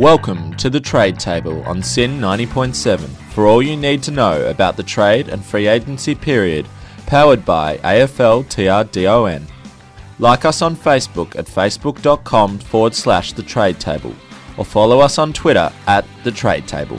Welcome to the Trade Table on SYN 90.7 for all you need to know about the trade and free agency period, powered by AFL TRDON. Like us on Facebook at facebook.com forward slash the trade table or follow us on Twitter at the trade table.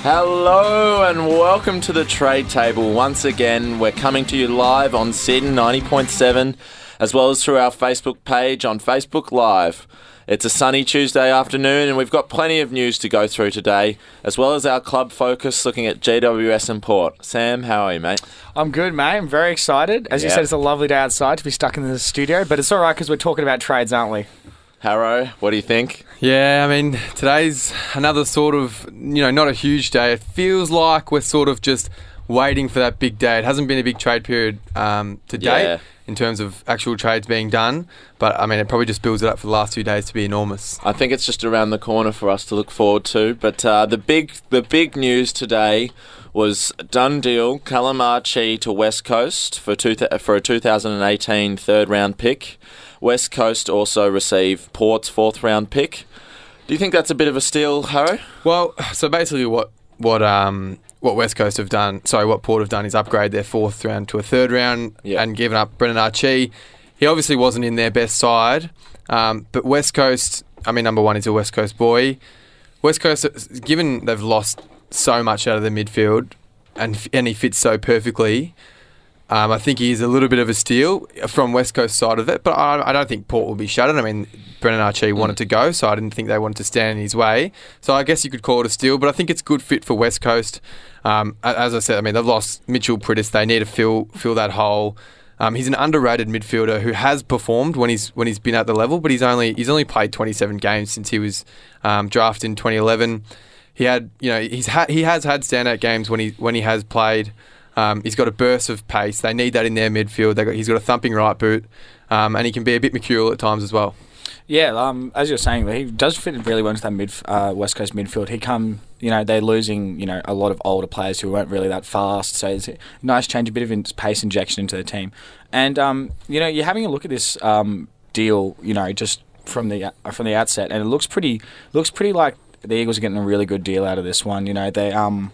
Hello and welcome to the Trade Table. Once again, we're coming to you live on SYN 90.7 as well as through our Facebook page on Facebook Live. It's a sunny Tuesday afternoon, and we've got plenty of news to go through today, as well as our club focus looking at GWS and Port. Sam, how are you, mate? I'm good, mate. I'm very excited. As you said, it's a lovely day outside to be stuck in the studio, but it's all right because we're talking about trades, aren't we? Harrow, what do you think? Yeah, I mean, today's another sort of, you know, not a huge day. It feels like we're sort of just waiting for that big day. It hasn't been a big trade period um, to date Yeah. in terms of actual trades being done, but I mean, it probably just builds it up for the last few days to be enormous. I think it's just around the corner for us to look forward to. But uh, the big the big news today was done deal Callum Archie to West Coast for two th- for a 2018 third round pick. West Coast also receive Port's fourth round pick. Do you think that's a bit of a steal, Harrow? Well, so basically, what what um what West Coast have done, sorry, what Port have done is upgrade their fourth round to a third round Yeah. and given up Brennan Archie. He obviously wasn't in their best side, um, but West Coast, I mean, number one, is a West Coast boy. West Coast, given they've lost so much out of the midfield, and and he fits so perfectly. Um, I think he is a little bit of a steal from West Coast side of it, but I, I don't think Port will be shuttered. I mean, Brennan Archie wanted to go, so I didn't think they wanted to stand in his way. So I guess you could call it a steal, but I think it's a good fit for West Coast. Um, as I said, I mean they've lost Mitchell Priddis. They need to fill fill that hole. Um, he's an underrated midfielder who has performed when he's when he's been at the level, but he's only he's only played 27 games since he was um, drafted in 2011. He had you know he's ha- he has had standout games when he when he has played. Um, he's got a burst of pace. They need that in their midfield. Got, he's got a thumping right boot, um, and he can be a bit mercurial at times as well. Yeah, um, as you're saying, he does fit really well into that mid, uh, West Coast midfield. He come, you know, they're losing, you know, a lot of older players who weren't really that fast. So it's a nice change, a bit of pace injection into the team. And um, you know, you're having a look at this um, deal, you know, just from the uh, from the outset, and it looks pretty looks pretty like the Eagles are getting a really good deal out of this one. You know, they um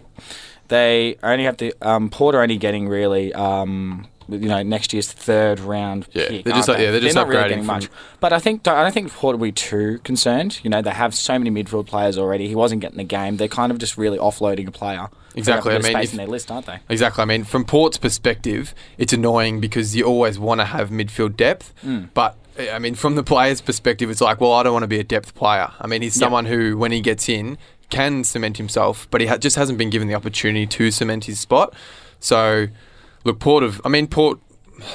they only have the um, Port are only getting really um, you know next year's third round Yeah, pick. they're just aren't yeah, they're just not really upgrading getting much. But I think I don't think Port will be too concerned. You know, they have so many midfield players already. He wasn't getting the game. They're kind of just really offloading a player. Exactly. I mean, space if- in their list, aren't they? Exactly. I mean, from Port's perspective, it's annoying because you always want to have midfield depth. But, I mean, from the player's perspective, it's like, well, I don't want to be a depth player. I mean, he's someone who, when he gets in, can cement himself, but he ha- just hasn't been given the opportunity to cement his spot. So, look, Port have, I mean, Port,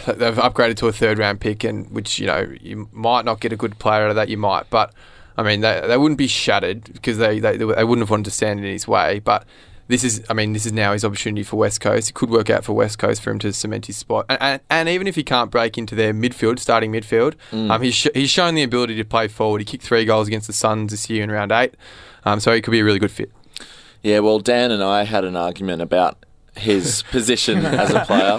they've upgraded to a third round pick, and which, you know, you might not get a good player out of that, you might. But, I mean, they, they wouldn't be shattered because they, they, they wouldn't have wanted to stand in his way. But, this is, I mean, this is now his opportunity for West Coast. It could work out for West Coast for him to cement his spot. And, and, and even if he can't break into their midfield, starting midfield, um, he's, sh- he's shown the ability to play forward. He kicked three goals against the Suns this year in round eight. Um, so he could be a really good fit. Yeah, well, Dan and I had an argument about his position as a player,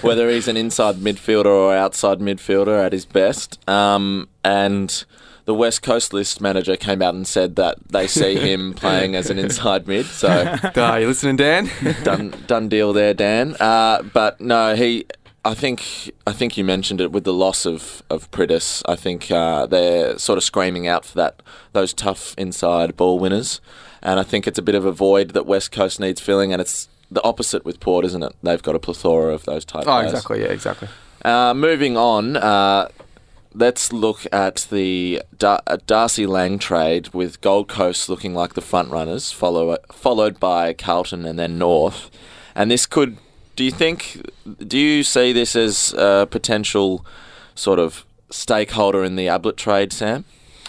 whether he's an inside midfielder or outside midfielder at his best. Um, and the West Coast list manager came out and said that they see him playing as an inside mid. So uh, you listening, Dan? done done deal there, Dan. Uh, but no, he. I think I think you mentioned it with the loss of of Priddis. I think uh, they're sort of screaming out for that those tough inside ball winners, and I think it's a bit of a void that West Coast needs filling, and it's the opposite with Port, isn't it? They've got a plethora of those type. oh, players. exactly. Yeah, exactly. Uh, moving on, uh, let's look at the Dar- uh, Darcy Lang trade with Gold Coast looking like the front runners, follow followed by Carlton and then North. And this could, do you think, do you see this as a potential sort of stakeholder in the Ablett trade, Sam?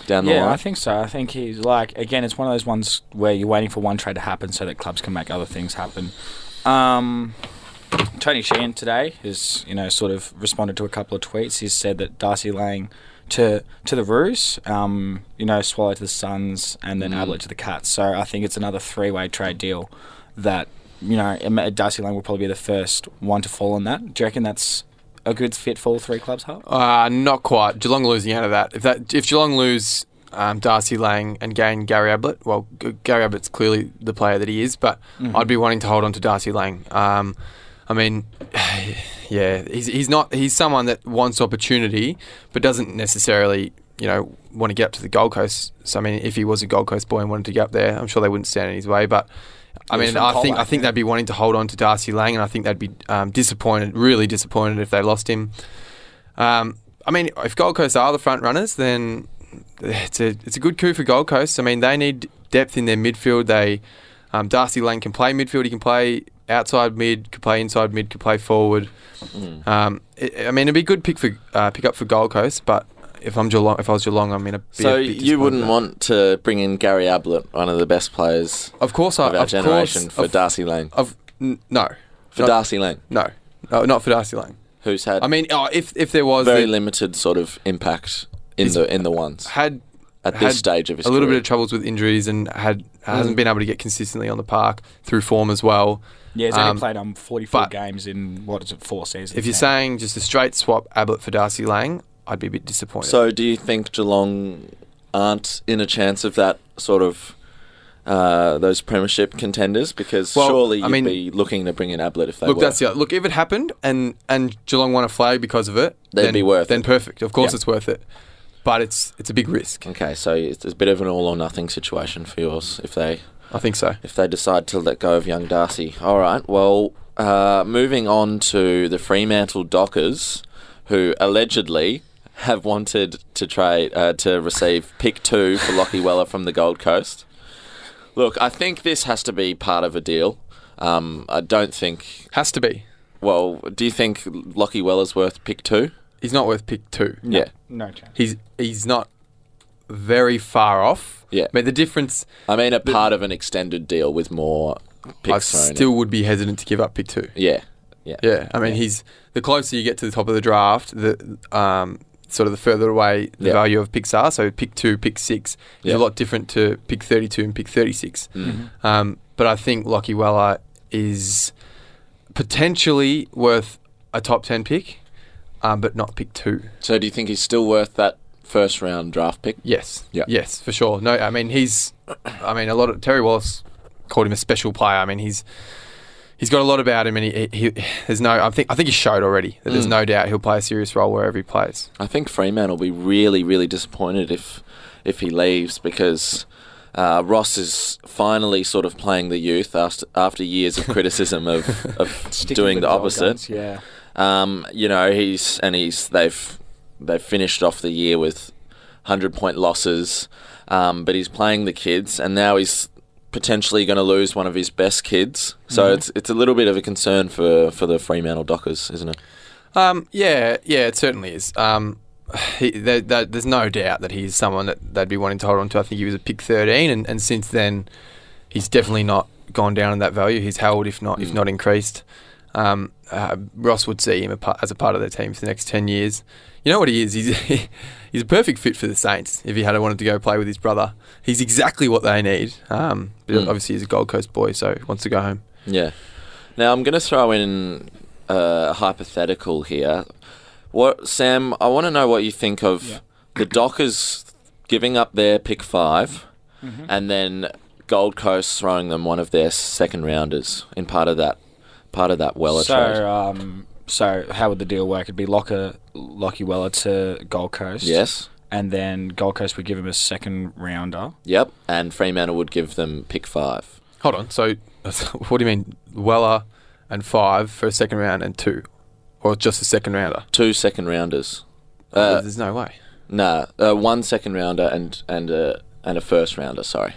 Down the Yeah, line? I think so. I think he's like again, it's one of those ones where you're waiting for one trade to happen so that clubs can make other things happen. Um, Tony Sheehan today has you know sort of responded to a couple of tweets. He's said that Darcy Lang to to the Roos, um, you know, Swallow to the Suns, and then Mm. Ablett to the Cats. So I think it's another three way trade deal that you know Darcy Lang will probably be the first one to fall on that. Do you reckon that's a good fit for all three clubs? Hull? Uh, not quite. Geelong losing out of that. If that if Geelong lose um, Darcy Lang and gain Gary Ablett. Well, G- Gary Ablett's clearly the player that he is, but Mhm. I'd be wanting to hold on to Darcy Lang. Um, I mean, yeah, he's he's not he's someone that wants opportunity, but doesn't necessarily you know want to get up to the Gold Coast. So I mean, if he was a Gold Coast boy and wanted to get up there, I'm sure they wouldn't stand in his way. But I mean, I think I think they'd be wanting to hold on to Darcy Lang, and I think they'd be um, disappointed, really disappointed if they lost him. Um, I mean, if Gold Coast are the front runners, then it's a it's a good coup for Gold Coast. I mean, they need depth in their midfield. They um, Darcy Lang can play midfield. He can play outside mid, could play inside mid, could play forward. Mm. Um, it, I mean, it'd be a good pick for uh, pick up for Gold Coast. But if I'm Geelong, if I was Geelong, I'm in a. So you wouldn't want to bring in Gary Ablett, one of the best players of course, I, our of generation, course, for of, Darcy Lang. of n- no, For not- Darcy Lane. no, no, not for Darcy Lane. who's had I mean, oh, if if there was very the- limited sort of impact in the in the ones had at this stage of his a little career. bit of troubles with injuries and had hasn't Mm. been able to get consistently on the park through form as well. Yeah, he's only Um, played um 44 games in what is it, four seasons. If you're now. saying just a straight swap Ablett for Darcy Lang, I'd be a bit disappointed. So do you think Geelong aren't in a chance of that sort of uh, those premiership contenders? Because Well, surely you'd mean- be looking to bring in Ablett if they look, were. that's the look. If it happened and and Geelong won a flag because of it, They'd then, be worth then it. perfect. Of course, Yeah. it's worth it. But it's it's a big risk. Okay, so it's a bit of an all or nothing situation for yours if they I think so. if they decide to let go of young Darcy. All right. Well, uh, moving on to the Fremantle Dockers, who allegedly have wanted to trade uh, to receive pick two for Lachie Weller from the Gold Coast. Look, I think this has to be part of a deal. Um, I don't think. Has to be. Well, do you think Lachie Weller's worth pick two? He's not worth pick two. no, Yeah. no chance. He's he's not very far off. Yeah. I mean, the difference. I mean, a part of an extended deal with more I picks thrown in. still would be hesitant to give up pick two. Yeah. Yeah. Yeah, I mean, Yeah. he's the closer you get to the top of the draft, the um, sort of the further away the Yeah. value of picks are. So pick two, pick six is Yeah. a lot different to pick thirty-two and pick thirty-six. Mm. Um, but I think Lachie Weller is potentially worth a top ten pick, um, but not pick two. So do you think he's still worth that first round draft pick? Yes, Yeah. yes, for sure. No, I mean he's, I mean a lot of Terry Wallace called him a special player. I mean he's. He's got a lot about him, and he, he, he there's no. I think I think he showed already that there's Mm. no doubt he'll play a serious role wherever he plays. I think Freeman will be really, really disappointed if if he leaves because uh, Ross is finally sort of playing the youth after after years of criticism of, of doing the opposite. guns, yeah. Um, you know, he's and he's they've they've finished off the year with hundred point losses, um, but he's playing the kids, and now he's potentially going to lose one of his best kids. So Mhm. it's it's a little bit of a concern for for the Fremantle Dockers, isn't it? Um, yeah, yeah, it certainly is. Um, he, there, there, there's no doubt that he's someone that they'd be wanting to hold on to. I think he was a pick 13, and, and since then, he's definitely not gone down in that value. He's held, if not, if Mm. not increased. Um, uh, Ross would see him as a part of their team for the next 10 years. You know what he is? He's he's a perfect fit for the Saints. If he had wanted to go play with his brother, he's exactly what they need. Um, but Mm. obviously, he's a Gold Coast boy, so he wants to go home. Yeah. Now I'm going to throw in a hypothetical here. What Sam? I want to know what you think of Yeah. the Dockers giving up their pick 5 Mhm. and then Gold Coast throwing them one of their second rounders in part of that part of that Weller so, trade. um, so how would the deal work? It'd be Locker, Lachie Weller to Gold Coast. Yes. And then Gold Coast would give him a second rounder. Yep. And Fremantle would give them pick five. Hold on. So, what do you mean, Weller and five for a second round and two, or just a second rounder? Two second rounders. Uh, There's no way. nah, uh, one second rounder and and a and a first rounder. Sorry,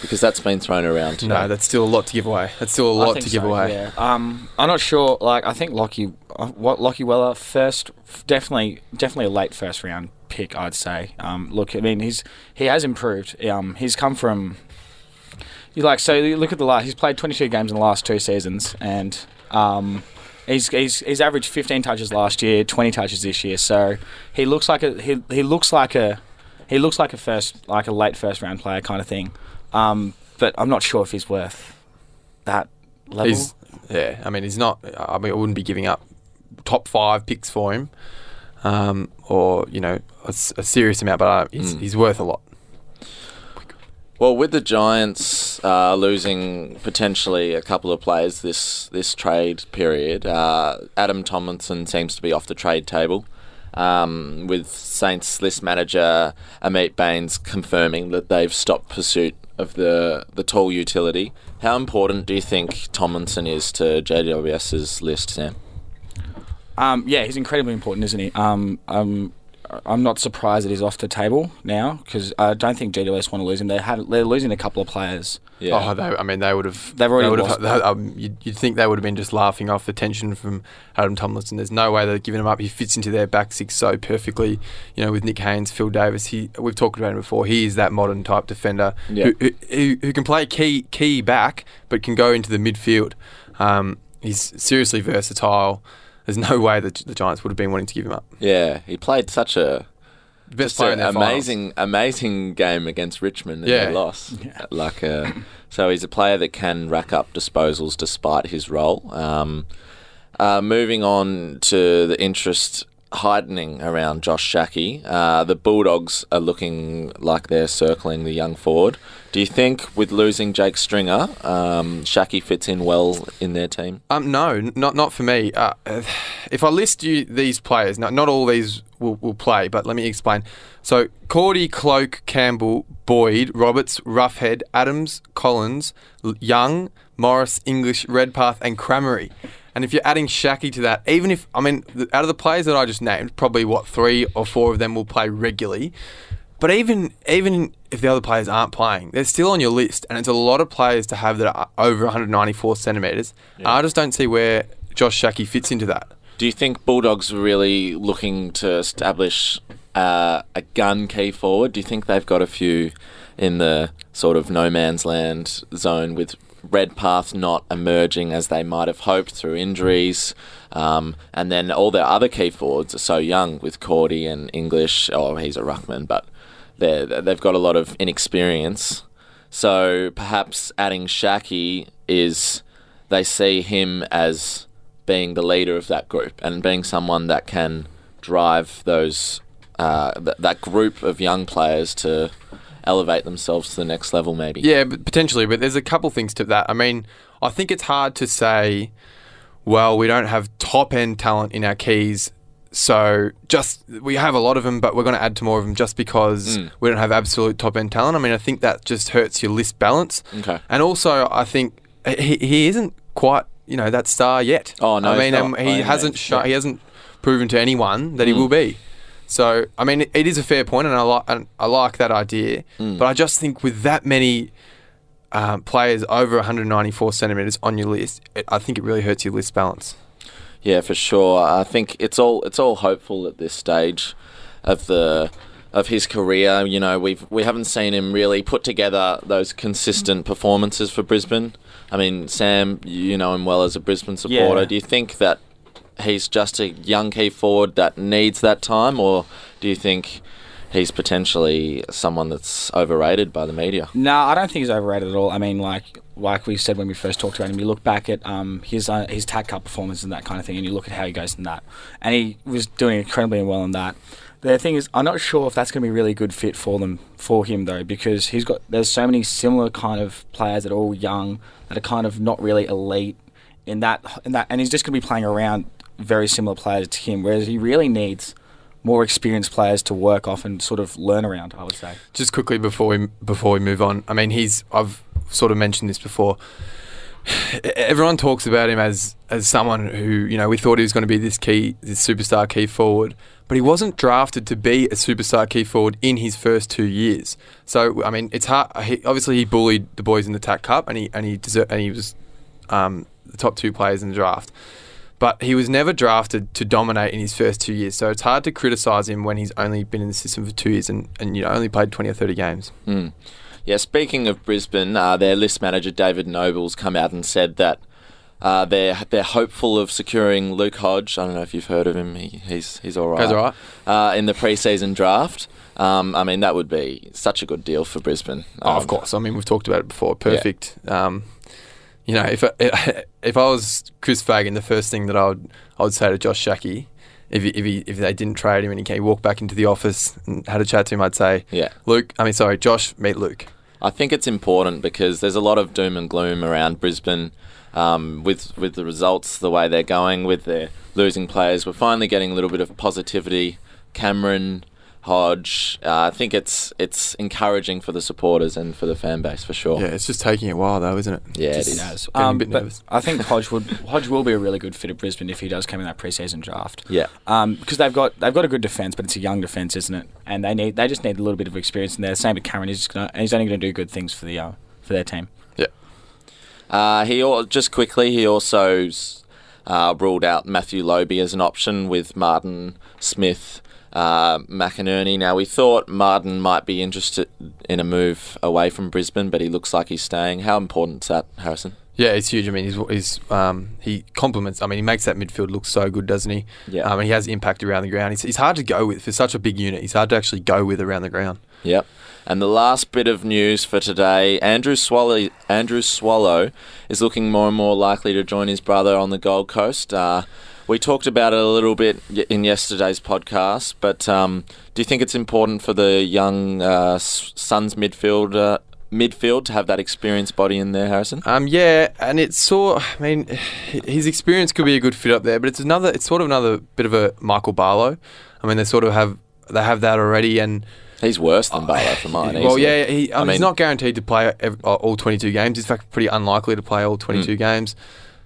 because that's been thrown around. Today. No, that's still a lot to give away. That's still a lot think to give so, away. Yeah. Um, I'm not sure. Like, I think Lachie, uh, what Lachie Weller first, definitely, definitely a late first round pick. I'd say. Um, look, I mean, he's he has improved. Um, he's come from. You like so you look at the last. He's played 22 games in the last two seasons, and um, he's he's he's averaged 15 touches last year, 20 touches this year. So he looks like a he he looks like a he looks like a first like a late first round player kind of thing. Um, but I'm not sure if he's worth that level. He's yeah. I mean, he's not. I mean, I wouldn't be giving up top five picks for him, um, or you know, a, s- a serious amount. But uh, he's, Mm. he's worth a lot. Well, with the Giants uh, losing potentially a couple of players this this trade period, uh, Adam Tomlinson seems to be off the trade table. Um, with Saints list manager Ameet Bains confirming that they've stopped pursuit of the the tall utility. How important do you think Tomlinson is to GWS's list, Sam? Um, yeah, he's incredibly important, isn't he? Um, um, I'm not surprised that he's off the table now because I don't think GWS want to lose him. They had they're losing a couple of players. Yeah, Oh, they, I mean, they would have. They've already they would lost have, they- um, you'd, you'd think they would have been just laughing off the tension from Adam Tomlinson. There's no way they're giving him up. He fits into their back six so perfectly. You know, with Nick Haynes, Phil Davis. He we've talked about him before. He is that modern type defender Yeah. who, who, who, who can play key key back, but can go into the midfield. Um, he's seriously versatile. There's no way that the Giants would have been wanting to give him up. Yeah, he played such a best player an in their finals. amazing, amazing game against Richmond and Yeah. they lost. Like, uh, so he's a player that can rack up disposals despite his role. Um, uh, moving on to the interest heightening around Josh Schache, uh, the Bulldogs are looking like they're circling the young forward. Do you think with losing Jake Stringer, um, Schache fits in well in their team? Um, no, not not for me. Uh, if I list you these players, not not all these will, will play, but let me explain. So Cordy, Cloke, Campbell, Boyd, Roberts, Roughead, Adams, Collins, Young, Morris, English, Redpath, and Crameri. And if you're adding Schache to that, even if I mean, out of the players that I just named, probably what three or four of them will play regularly. But even even if the other players aren't playing, they're still on your list, and it's a lot of players to have that are over 194 centimeters. I just don't see where Josh Schache fits into that. Do you think Bulldogs are really looking to establish uh, a gun key forward? Do you think they've got a few in the sort of no man's land zone with Redpath not emerging as they might have hoped through injuries? Um, and then all their other key forwards are so young with Cordy and English. Oh, he's a ruckman, but they're, they've got a lot of inexperience. So perhaps adding Schache is they see him as being the leader of that group and being someone that can drive those uh, th- that group of young players to elevate themselves to the next level. Maybe. Yeah, but potentially. But there's a couple things to that. I mean, I think it's hard to say, well, we don't have top end talent in our keys. So just we have a lot of them, but we're going to add to more of them just because Mm. we don't have absolute top end talent. I mean, I think that just hurts your list balance. Okay. And also, I think he, he isn't quite you know that star yet. Oh, no, I mean, not um, he hasn't yeah. he hasn't proven to anyone that he Mm. will be. So I mean, it, it is a fair point, and I like and I like that idea. Mm. But I just think with that many um, players over 194 centimeters on your list, it, I think it really hurts your list balance. Yeah, for sure. I think it's all it's all hopeful at this stage of the of his career. You know, we've we haven't seen him really put together those consistent performances for Brisbane. I mean, Sam, you know him well as a Brisbane supporter. Yeah. Do you think that he's just a young key forward that needs that time, or do you think he's potentially someone that's overrated by the media? No, I don't think he's overrated at all. I mean, like like we said when we first talked about him, you look back at um, his uh, his TAC Cup performance and that kind of thing, and you look at how he goes in that, and he was doing incredibly well in that. The thing is, I'm not sure if that's going to be a really good fit for them for him though, because he's got there's so many similar kind of players that are all young that are kind of not really elite in that in that, and he's just going to be playing around very similar players to him, whereas he really needs more experienced players to work off and sort of learn around. I would say. Just quickly before we before we move on, I mean, he's I've sort of mentioned this before. Everyone talks about him as as someone who you know we thought he was going to be this key, this superstar key forward, but he wasn't drafted to be a superstar key forward in his first two years. So I mean, it's hard. He, obviously, he bullied the boys in the TAC Cup, and he and he and he was um, the top two players in the draft. But he was never drafted to dominate in his first two years, so it's hard to criticise him when he's only been in the system for two years and, and you know only played twenty or thirty games. Mm. Yeah, speaking of Brisbane, uh, their list manager David Noble's come out and said that uh, they're they're hopeful of securing Luke Hodge. I don't know if you've heard of him. He, he's he's all right. Goes all right. Uh, in the preseason draft. Um, I mean, that would be such a good deal for Brisbane. Oh, of Um, course. I mean, we've talked about it before. Perfect. Um, you know, if I, if I was Chris Fagan, the first thing that I would I would say to Josh Schache, if he, if he, if they didn't trade him and he came walk back into the office and had a chat to him, I'd say, Yeah. Luke. I mean, sorry, Josh, meet Luke. I think it's important because there's a lot of doom and gloom around Brisbane um, with with the results the way they're going with their losing players. We're finally getting a little bit of positivity. Cameron, Hodge. Uh, I think it's it's encouraging for the supporters and for the fan base for sure. Yeah, it's just taking a while though, isn't it? Yeah, it Just is. Yes. getting a Um, bit but nervous. I think Hodge would Hodge will be a really good fit at Brisbane if he does come in that preseason draft. Yeah. Um, because they've got they've got a good defense, but it's a young defense, isn't it? And they need they just need a little bit of experience in there. Same with Cameron. He's just gonna and he's only going to do good things for the uh, for their team. Yeah. Uh, he al- just quickly he also uh, ruled out Matthew Lobbe as an option with Martin Smith. Uh, McInerney. Now we thought Martin might be interested in a move away from Brisbane, but he looks like he's staying. How important is that, Harrison? Yeah, it's huge. I mean, he's, he's um, he complements. I mean, he makes that midfield look so good, doesn't he? Yeah. Um, and he has impact around the ground. He's, he's hard to go with for such a big unit. He's hard to actually go with around the ground. Yep. And the last bit of news for today, Andrew Swallow, Andrew Swallow is looking more and more likely to join his brother on the Gold Coast. Uh, we talked about it a little bit in yesterday's podcast, but um, do you think it's important for the young uh, Suns midfield uh, midfield to have that experienced body in there, Harrison? Um, yeah, and it's sort. I mean, his experience could be a good fit up there, but it's another. It's sort of another bit of a Michael Barlow. I mean, they sort of have they have that already, and He's worse than Barlow for mine. well, easily. yeah, he, I I mean, he's not guaranteed to play uh, all 22 games. He's in fact pretty unlikely to play all 22 games.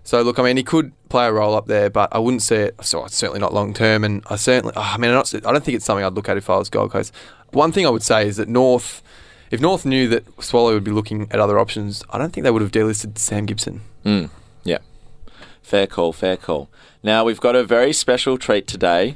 So look, I mean, he could play a role up there, but I wouldn't see it. So it's certainly not long term, and I certainly, oh, I mean, not, I don't think it's something I'd look at if I was Gold Coast. One thing I would say is that North, if North knew that Swallow would be looking at other options, I don't think they would have delisted Sam Gibson. Mm, yeah. Fair call, fair call. Now we've got a very special treat today.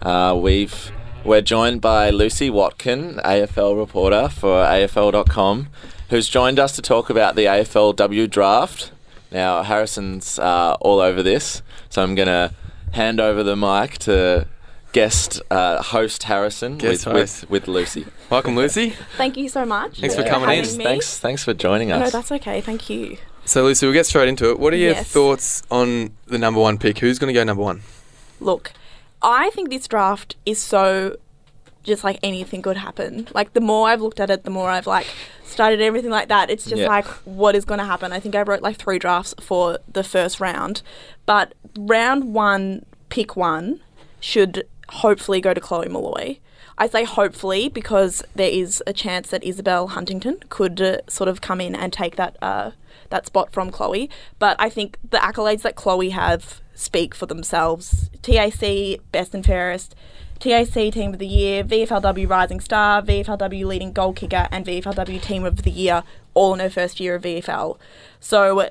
Uh, we've we're joined by Lucy Watkin, AFL reporter for AFL.com, who's joined us to talk about the AFLW draft. Now Harrison's uh, all over this, so I'm gonna hand over the mic to guest uh, host Harrison Guest with, host. with with Lucy. Welcome, Lucy. Thank you so much. Thanks for coming in. me. Thanks, thanks for joining us. No, that's okay. Thank you. So, Lucy, we'll get straight into it. What are your Yes. thoughts on the number one pick? Who's going to go number one? Look, I think this draft is so just like anything could happen. Like the more I've looked at it, the more I've like started everything like that. It's just Yeah. like what is going to happen. I think I wrote like three drafts for the first round, but round one, pick one, should hopefully go to Chloe Molloy. I say hopefully because there is a chance that Isabel Huntington could uh, sort of come in and take that uh, that spot from Chloe. But I think the accolades that Chloe have speak for themselves. TAC best and fairest, TAC Team of the Year, VFLW Rising Star, VFLW Leading Goal Kicker, and VFLW Team of the Year, all in her first year of VFL. So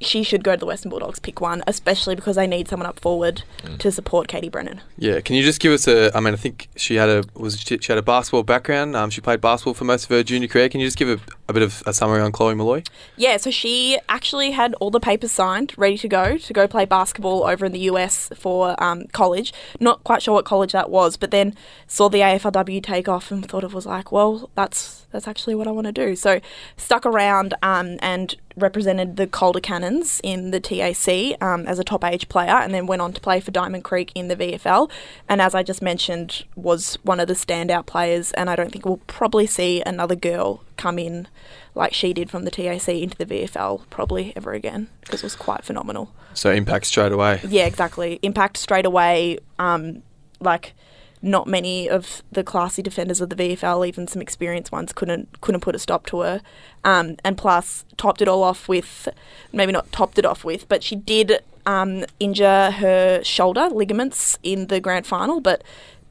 she should go to the Western Bulldogs, pick one, especially because they need someone up forward to support Katie Brennan. Yeah, can you just give us a? I mean, I think she had a was she, she had a basketball background. Um, she played basketball for most of her junior career. Can you just give a, a bit of a summary on Chloe Molloy? Yeah, so she actually had all the papers signed, ready to go to go play basketball over in the US for um, college. Not quite sure what college that was, but then saw the AFLW take off and thought it was like, well, that's that's actually what I want to do. So stuck around um, and represented the Calder Cannons in the TAC um, as a top age player, and then went on to play for Diamond Creek in the VFL. And as I just mentioned, was one of the standout players. And I don't think we'll probably see another girl come in like she did from the TAC into the VFL probably ever again because it was quite phenomenal. So impact straight away. Yeah, exactly. Impact straight away. Um, like not many of the classy defenders of the VFL, even some experienced ones, couldn't couldn't put a stop to her. Um, and plus, topped it all off with, maybe not topped it off with, but she did um, injure her shoulder ligaments in the grand final, but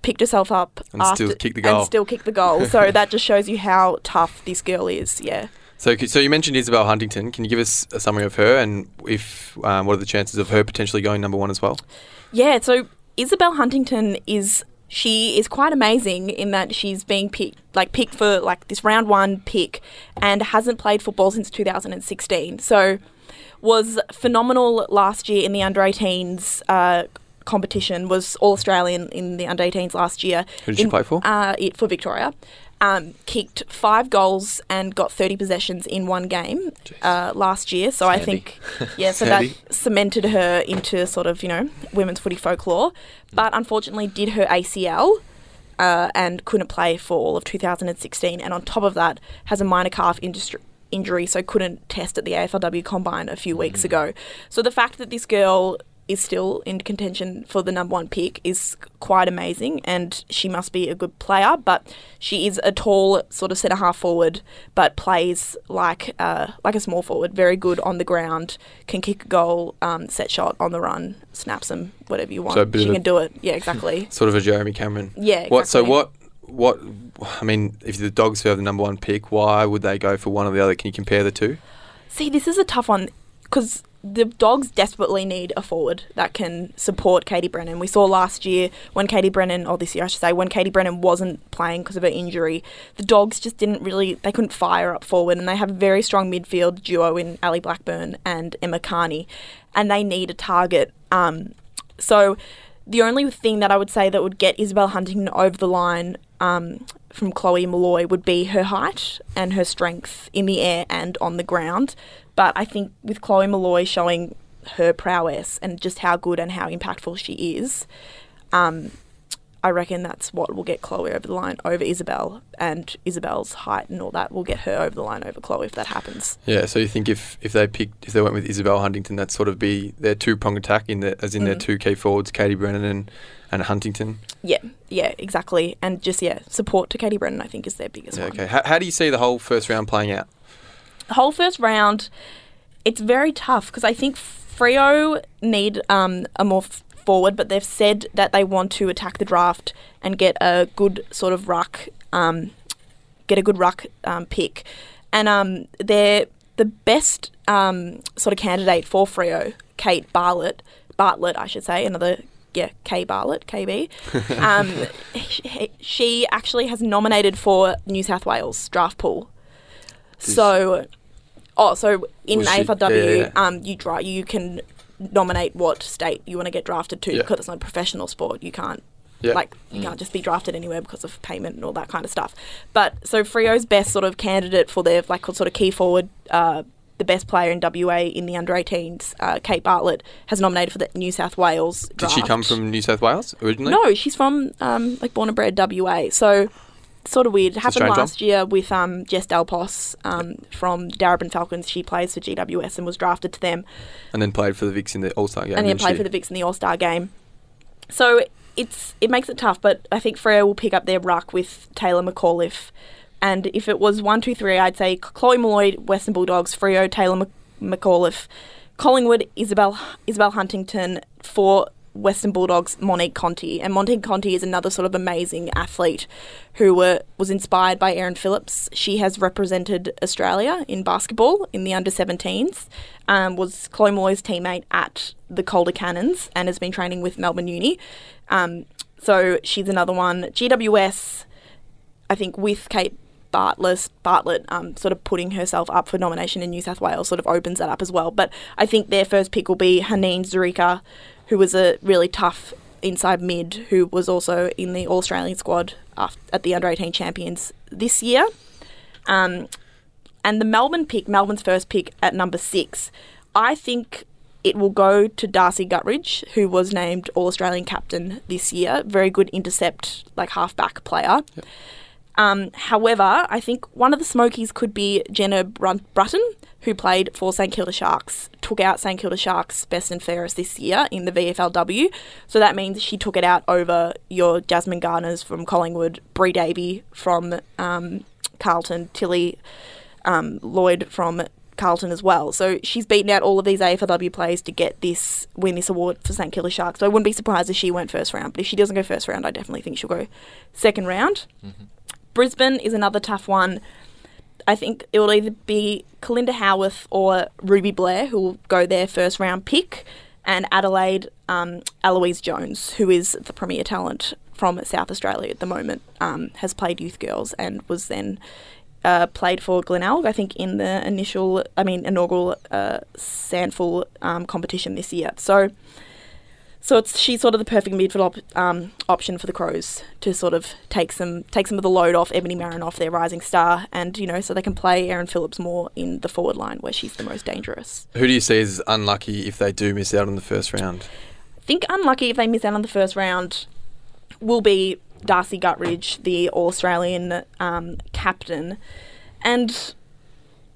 picked herself up And after still kicked the goal. and still kicked the goal. so that just shows you how tough this girl is. Yeah. So, so you mentioned Isabel Huntington. Can you give us a summary of her and if um, what are the chances of her potentially going number one as well? Yeah, so Isabel Huntington is she is quite amazing in that she's being picked like picked for like this round one pick and hasn't played football since 2016. So was phenomenal last year in the under 18s uh, competition. Was all Australian in the under 18s last year. Who did she In- play for? Uh, it for Victoria. Um, kicked five goals and got 30 possessions in one game uh, last year. So I think, yeah, so that cemented her into sort of, you know, women's footy folklore. But unfortunately, did her ACL uh, and couldn't play for all of 2016. And on top of that, has a minor calf industry. Injury, so couldn't test at the AFLW combine a few weeks ago. So the fact that this girl is still in contention for the number one pick is quite amazing, and she must be a good player. But she is a tall sort of centre half forward, but plays like uh, like a small forward. Very good on the ground, can kick a goal, um, set shot on the run, snaps them, whatever you want. So she can do it. Yeah, exactly. Sort of a Jeremy Cameron. Yeah. What? So what? What? I mean, if the Dogs have the number one pick, why would they go for one or the other? Can you compare the two? See, this is a tough one because the dogs desperately need a forward that can support Katie Brennan. We saw last year when Katie Brennan, or this year I should say, when Katie Brennan wasn't playing because of her injury, the dogs just didn't really, they couldn't fire up forward, and they have a very strong midfield duo in Ali Blackburn and Emma Kearney, and they need a target. Um, so the only thing that I would say that would get Isabel Huntington over the line um, from Chloe Molloy would be her height and her strength in the air and on the ground. But I think with Chloe Molloy showing her prowess and just how good and how impactful she is, um, I reckon that's what will get Chloe over the line over Isabel, and Isabel's height and all that will get her over the line over Chloe if that happens. Yeah. So you think if, if they picked if they went with Isabel Huntington, that sort of be their two prong attack in the as in their Mhm. two key forwards, Katie Brennan and and Huntington. Yeah, yeah, exactly. And just yeah, support to Katie Brennan I think is their biggest Yeah, one. okay. How, how do you see the whole first round playing out? The whole first round, it's very tough because I think Freo need um, a more f- forward, but they've said that they want to attack the draft and get a good sort of ruck, um, get a good ruck um, pick, and um, they're the best um, sort of candidate for Freo, Kate Bartlett, Bartlett, I should say, another. Yeah, K Bartlett, KB. Um, she, she actually has nominated for New South Wales draft pool. So, oh, so in Was she- AFLW, yeah, yeah. um, you dra- you can nominate what state you want to get drafted to Yeah. because it's not a professional sport. You can't Yeah. like you can't just be drafted anywhere because of payment and all that kind of stuff. But so Freo's best sort of candidate for their like sort of key forward. Uh, the best player in WA in the under 18s, uh, Kate Bartlett, has nominated for the New South Wales. Did she come draft. from New South Wales originally? No, she's from um, like born and bred WA. So sort of weird. It happened last year with um, Jess Dal Pos um, from Darebin Falcons. She plays for GWS and was drafted to them, And then played for the Vicks in the All Star game. and then played she? for the Vicks in the All Star game. So it's it makes it tough, but I think Freo will pick up their ruck with Taylor McAuliffe. And if it was one, two, three, I'd say Chloe Molloy, Western Bulldogs, Freo, Taylor Mc- McAuliffe, Collingwood, Isabel Isabel Huntington for Western Bulldogs, Monique Conti. And Monique Conti is another sort of amazing athlete who were, was inspired by Erin Phillips. She has represented Australia in basketball in the under 17s, um, was Chloe Molloy's teammate at the Calder Cannons, and has been training with Melbourne Uni. Um, so she's another one. GWS, I think with Kate Bartlett, Bartlett um, sort of putting herself up for nomination in New South Wales sort of opens that up as well. But I think their first pick will be Haneen Zreika, who was a really tough inside mid, who was also in the All Australian squad at the Under 18 Champions this year. Um, and the Melbourne pick, Melbourne's first pick at number six, I think it will go to Darcy Guttridge, who was named All Australian captain this year. Very good intercept, like halfback player. Um, however, I think one of the Smokies could be Jenna Brun- Brutton, who played for St Kilda Sharks, took out St Kilda Sharks best and fairest this year in the VFLW. So that means she took it out over your Jasmine Garners from Collingwood, Bri Davey from um, Carlton, Tilly um, Lloyd from Carlton as well. So she's beaten out all of these AFLW players to get this win this award for St Kilda Sharks. So I wouldn't be surprised if she went first round. But if she doesn't go first round, I definitely think she'll go second round. Brisbane is another tough one. I think it will either be Kalinda Howarth or Ruby Blair who will go their first round pick, and Adelaide um, Eloise Jones, who is the premier talent from South Australia at the moment, um, has played youth girls and was then uh, played for Glenelg, I think, in the initial, I mean, inaugural uh, SANFL um, competition this year. So, so it's she's sort of the perfect midfield op- um, option for the Crows to sort of take some take some of the load off Ebony Marinoff, their rising star, and you know, so they can play Erin Phillips more in the forward line where she's the most dangerous. Who do you see as unlucky if they do miss out on the first round? I think unlucky if they miss out on the first round will be Darcy Guttridge, the Australian um, captain, and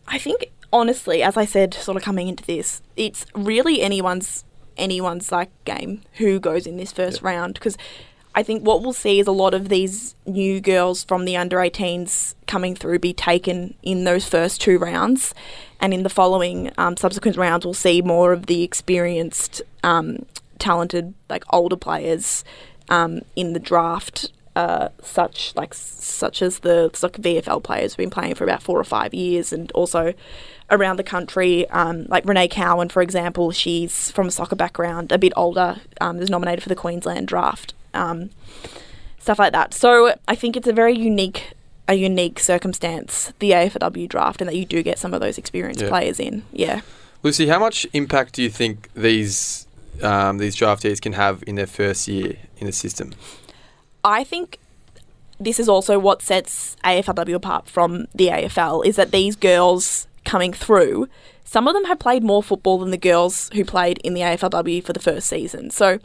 I think honestly, as I said, sort of coming into this, it's really anyone's anyone's like game who goes in this first round because I think what we'll see is a lot of these new girls from the under 18s coming through be taken in those first two rounds, and in the following um, subsequent rounds, we'll see more of the experienced, um, talented, like older players um, in the draft. Uh, such like such as the like VFL players who've been playing for about four or five years, and also around the country. Um, like Renee Cowan, for example, she's from a soccer background, a bit older, um, is nominated for the Queensland draft um, stuff like that. So I think it's a very unique a unique circumstance, the AFLW draft, and that you do get some of those experienced Yeah. players in. Yeah. Lucy, how much impact do you think these um, these draftees can have in their first year in the system? I think this is also what sets AFLW apart from the AFL is that these girls coming through, some of them have played more football than the girls who played in the AFLW for the first season. So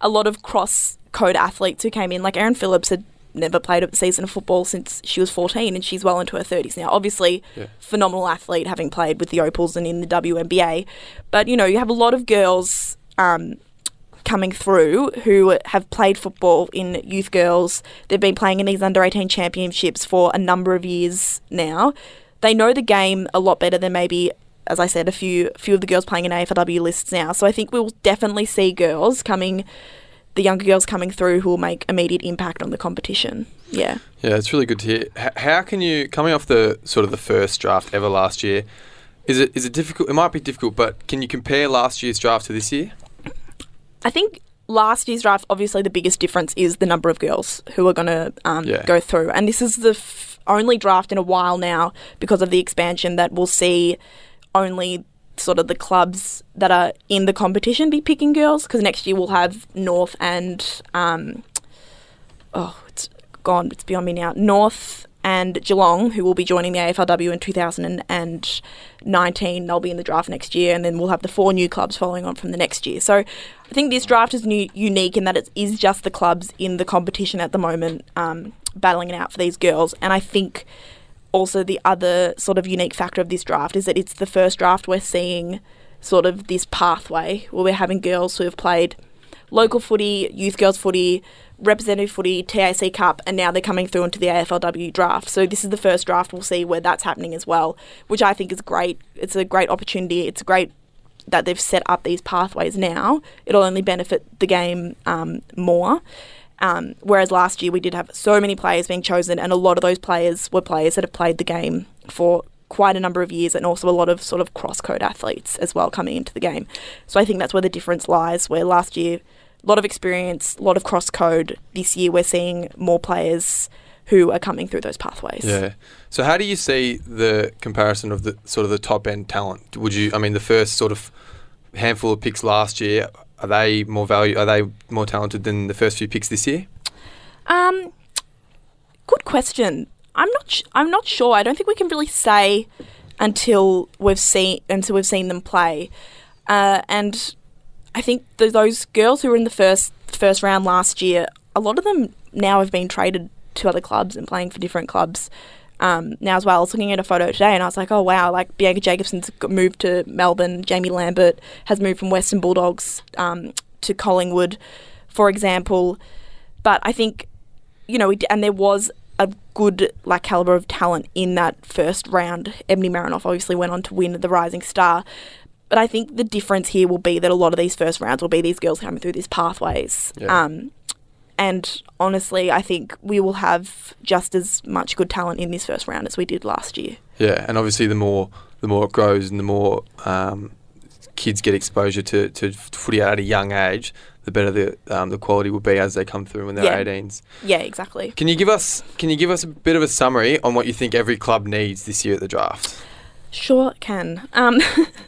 a lot of cross code athletes who came in, like Erin Phillips had never played a season of football since she was 14 and she's well into her 30s now. Obviously, Yeah. phenomenal athlete having played with the Opals and in the WNBA. But, you know, you have a lot of girls um, coming through who have played football in youth girls. They've been playing in these under 18 championships for a number of years now. They know the game a lot better than maybe, as I said, a few few of the girls playing in AFLW lists now. So I think we'll definitely see girls coming, the younger girls coming through who will make immediate impact on the competition. Yeah. Yeah, it's really good to hear. How can you coming off the sort of the first draft ever last year? Is it is it difficult? It might be difficult, but can you compare last year's draft to this year? I think last year's draft, obviously, the biggest difference is the number of girls who are going to um, Yeah. go through. And this is the f- only draft in a while now because of the expansion that we'll see only sort of the clubs that are in the competition be picking girls because next year we'll have North and um, oh it's gone it's beyond me now North and Geelong who will be joining the AFLW in 2019 they'll be in the draft next year and then we'll have the four new clubs following on from the next year. So I think this draft is new, unique in that it is just the clubs in the competition at the moment um, battling it out for these girls. And I think also the other sort of unique factor of this draft is that it's the first draft we're seeing sort of this pathway where we're having girls who have played local footy, youth girls footy, representative footy, TAC Cup, and now they're coming through into the AFLW draft. So this is the first draft we'll see where that's happening as well, which I think is great. It's a great opportunity. It's great that they've set up these pathways now. It'll only benefit the game um, more. Um, whereas last year we did have so many players being chosen, and a lot of those players were players that have played the game for quite a number of years, and also a lot of sort of cross code athletes as well coming into the game. So I think that's where the difference lies. Where last year, a lot of experience, a lot of cross code. This year we're seeing more players who are coming through those pathways. Yeah. So how do you see the comparison of the sort of the top end talent? Would you? I mean, the first sort of handful of picks last year are they more value? Are they more talented than the first few picks this year? Um, good question. I'm not. Sh- I'm not sure. I don't think we can really say until we've seen until we've seen them play. Uh, and I think th- those girls who were in the first first round last year, a lot of them now have been traded to other clubs and playing for different clubs. Um, now as well, I was looking at a photo today and I was like, oh wow, like Bianca Jacobson's moved to Melbourne. Jamie Lambert has moved from Western Bulldogs um, to Collingwood, for example. But I think you know, and there was a good like caliber of talent in that first round. Ebony Marinoff obviously went on to win the Rising Star, but I think the difference here will be that a lot of these first rounds will be these girls coming through these pathways. Yeah. Um, and honestly, I think we will have just as much good talent in this first round as we did last year. Yeah, and obviously the more the more it grows and the more um, kids get exposure to, to footy at a young age, the better the um, the quality will be as they come through when they're Yeah. 18s. Yeah, exactly. Can you give us Can you give us a bit of a summary on what you think every club needs this year at the draft? Sure can. Um,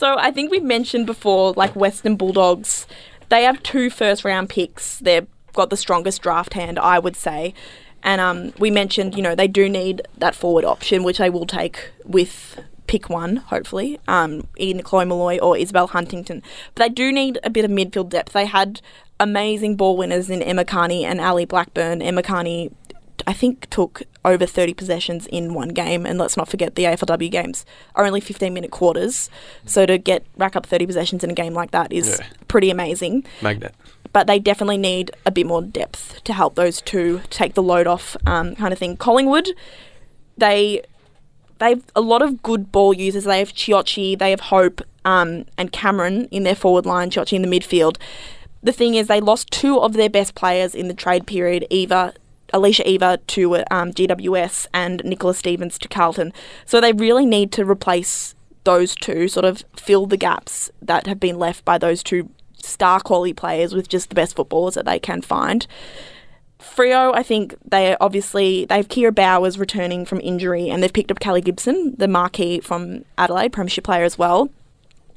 so I think we've mentioned before, like Western Bulldogs, they have two first round picks. They've got the strongest draft hand, I would say. And um, we mentioned, you know, they do need that forward option, which they will take with pick one, hopefully, um, in Chloe Molloy or Isabel Huntington. But they do need a bit of midfield depth. They had amazing ball winners in Emma Kearney and Ali Blackburn. Emma Kearney, I think, took over 30 possessions in one game. And let's not forget the AFLW games are only 15 minute quarters. So to get rack up 30 possessions in a game like that is Yeah. pretty amazing Magnet. but they definitely need a bit more depth to help those two take the load off, um, kind of thing. Collingwood, they they've a lot of good ball users. They have Chiocci, they have Hope, um, and Cameron in their forward line. Chiocci in the midfield. The thing is, they lost two of their best players in the trade period. Eva. Alicia Eva to um, GWS and Nicola Stevens to Carlton. So they really need to replace those two, sort of fill the gaps that have been left by those two star quality players with just the best footballers that they can find. Freo, I think they obviously they have Kiara Bowers returning from injury, and they've picked up Kelly Gibson, the marquee from Adelaide, Premiership player as well.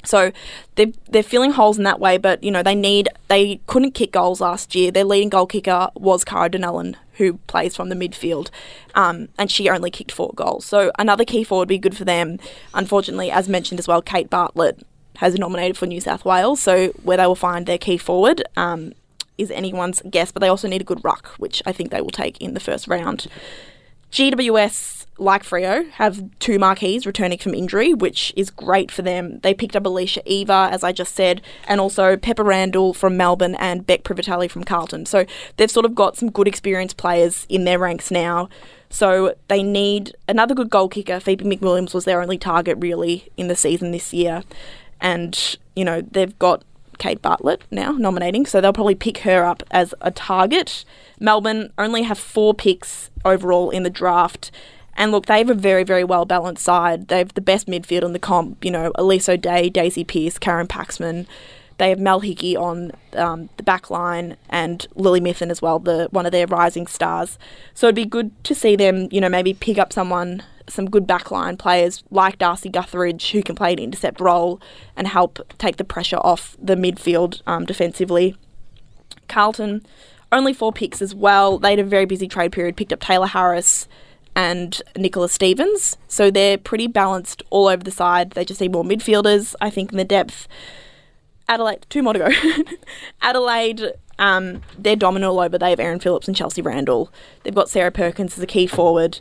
So they're they're filling holes in that way, but you know they need they couldn't kick goals last year. Their leading goal kicker was Kara Donnellan, who plays from the midfield, um, and she only kicked four goals. So another key forward would be good for them. Unfortunately, as mentioned as well, Kate Bartlett has nominated for New South Wales, so where they will find their key forward um, is anyone's guess. But they also need a good ruck, which I think they will take in the first round. GWS, like Freo, have two marquees returning from injury, which is great for them. They picked up Alicia Eva, as I just said, and also Pepa Randall from Melbourne and Bec Privitelli from Carlton. So they've sort of got some good experienced players in their ranks now. So they need another good goal kicker. Phoebe McWilliams was their only target really in the season this year. And, you know, they've got Kate Bartlett now nominating, so they'll probably pick her up as a target. Melbourne only have four picks overall in the draft. And look, they have a very, very well balanced side. They have the best midfield in the comp. You know, Elise O'Dea, Daisy Pearce, Karen Paxman. They have Mel Hickey on um, the back line and Lily Mithen as well, the one of their rising stars. So it'd be good to see them, you know, maybe pick up someone, some good backline players like Darcy Guttridge, who can play an intercept role and help take the pressure off the midfield um, defensively. Carlton, only four picks as well. They had a very busy trade period, picked up Tayla Harris and Nicola Stevens. So they're pretty balanced all over the side. They just need more midfielders, I think, in the depth. Adelaide, two more to go. Adelaide, um, they're dominant all over. They have Erin Phillips and Chelsea Randall. They've got Sarah Perkins as a key forward.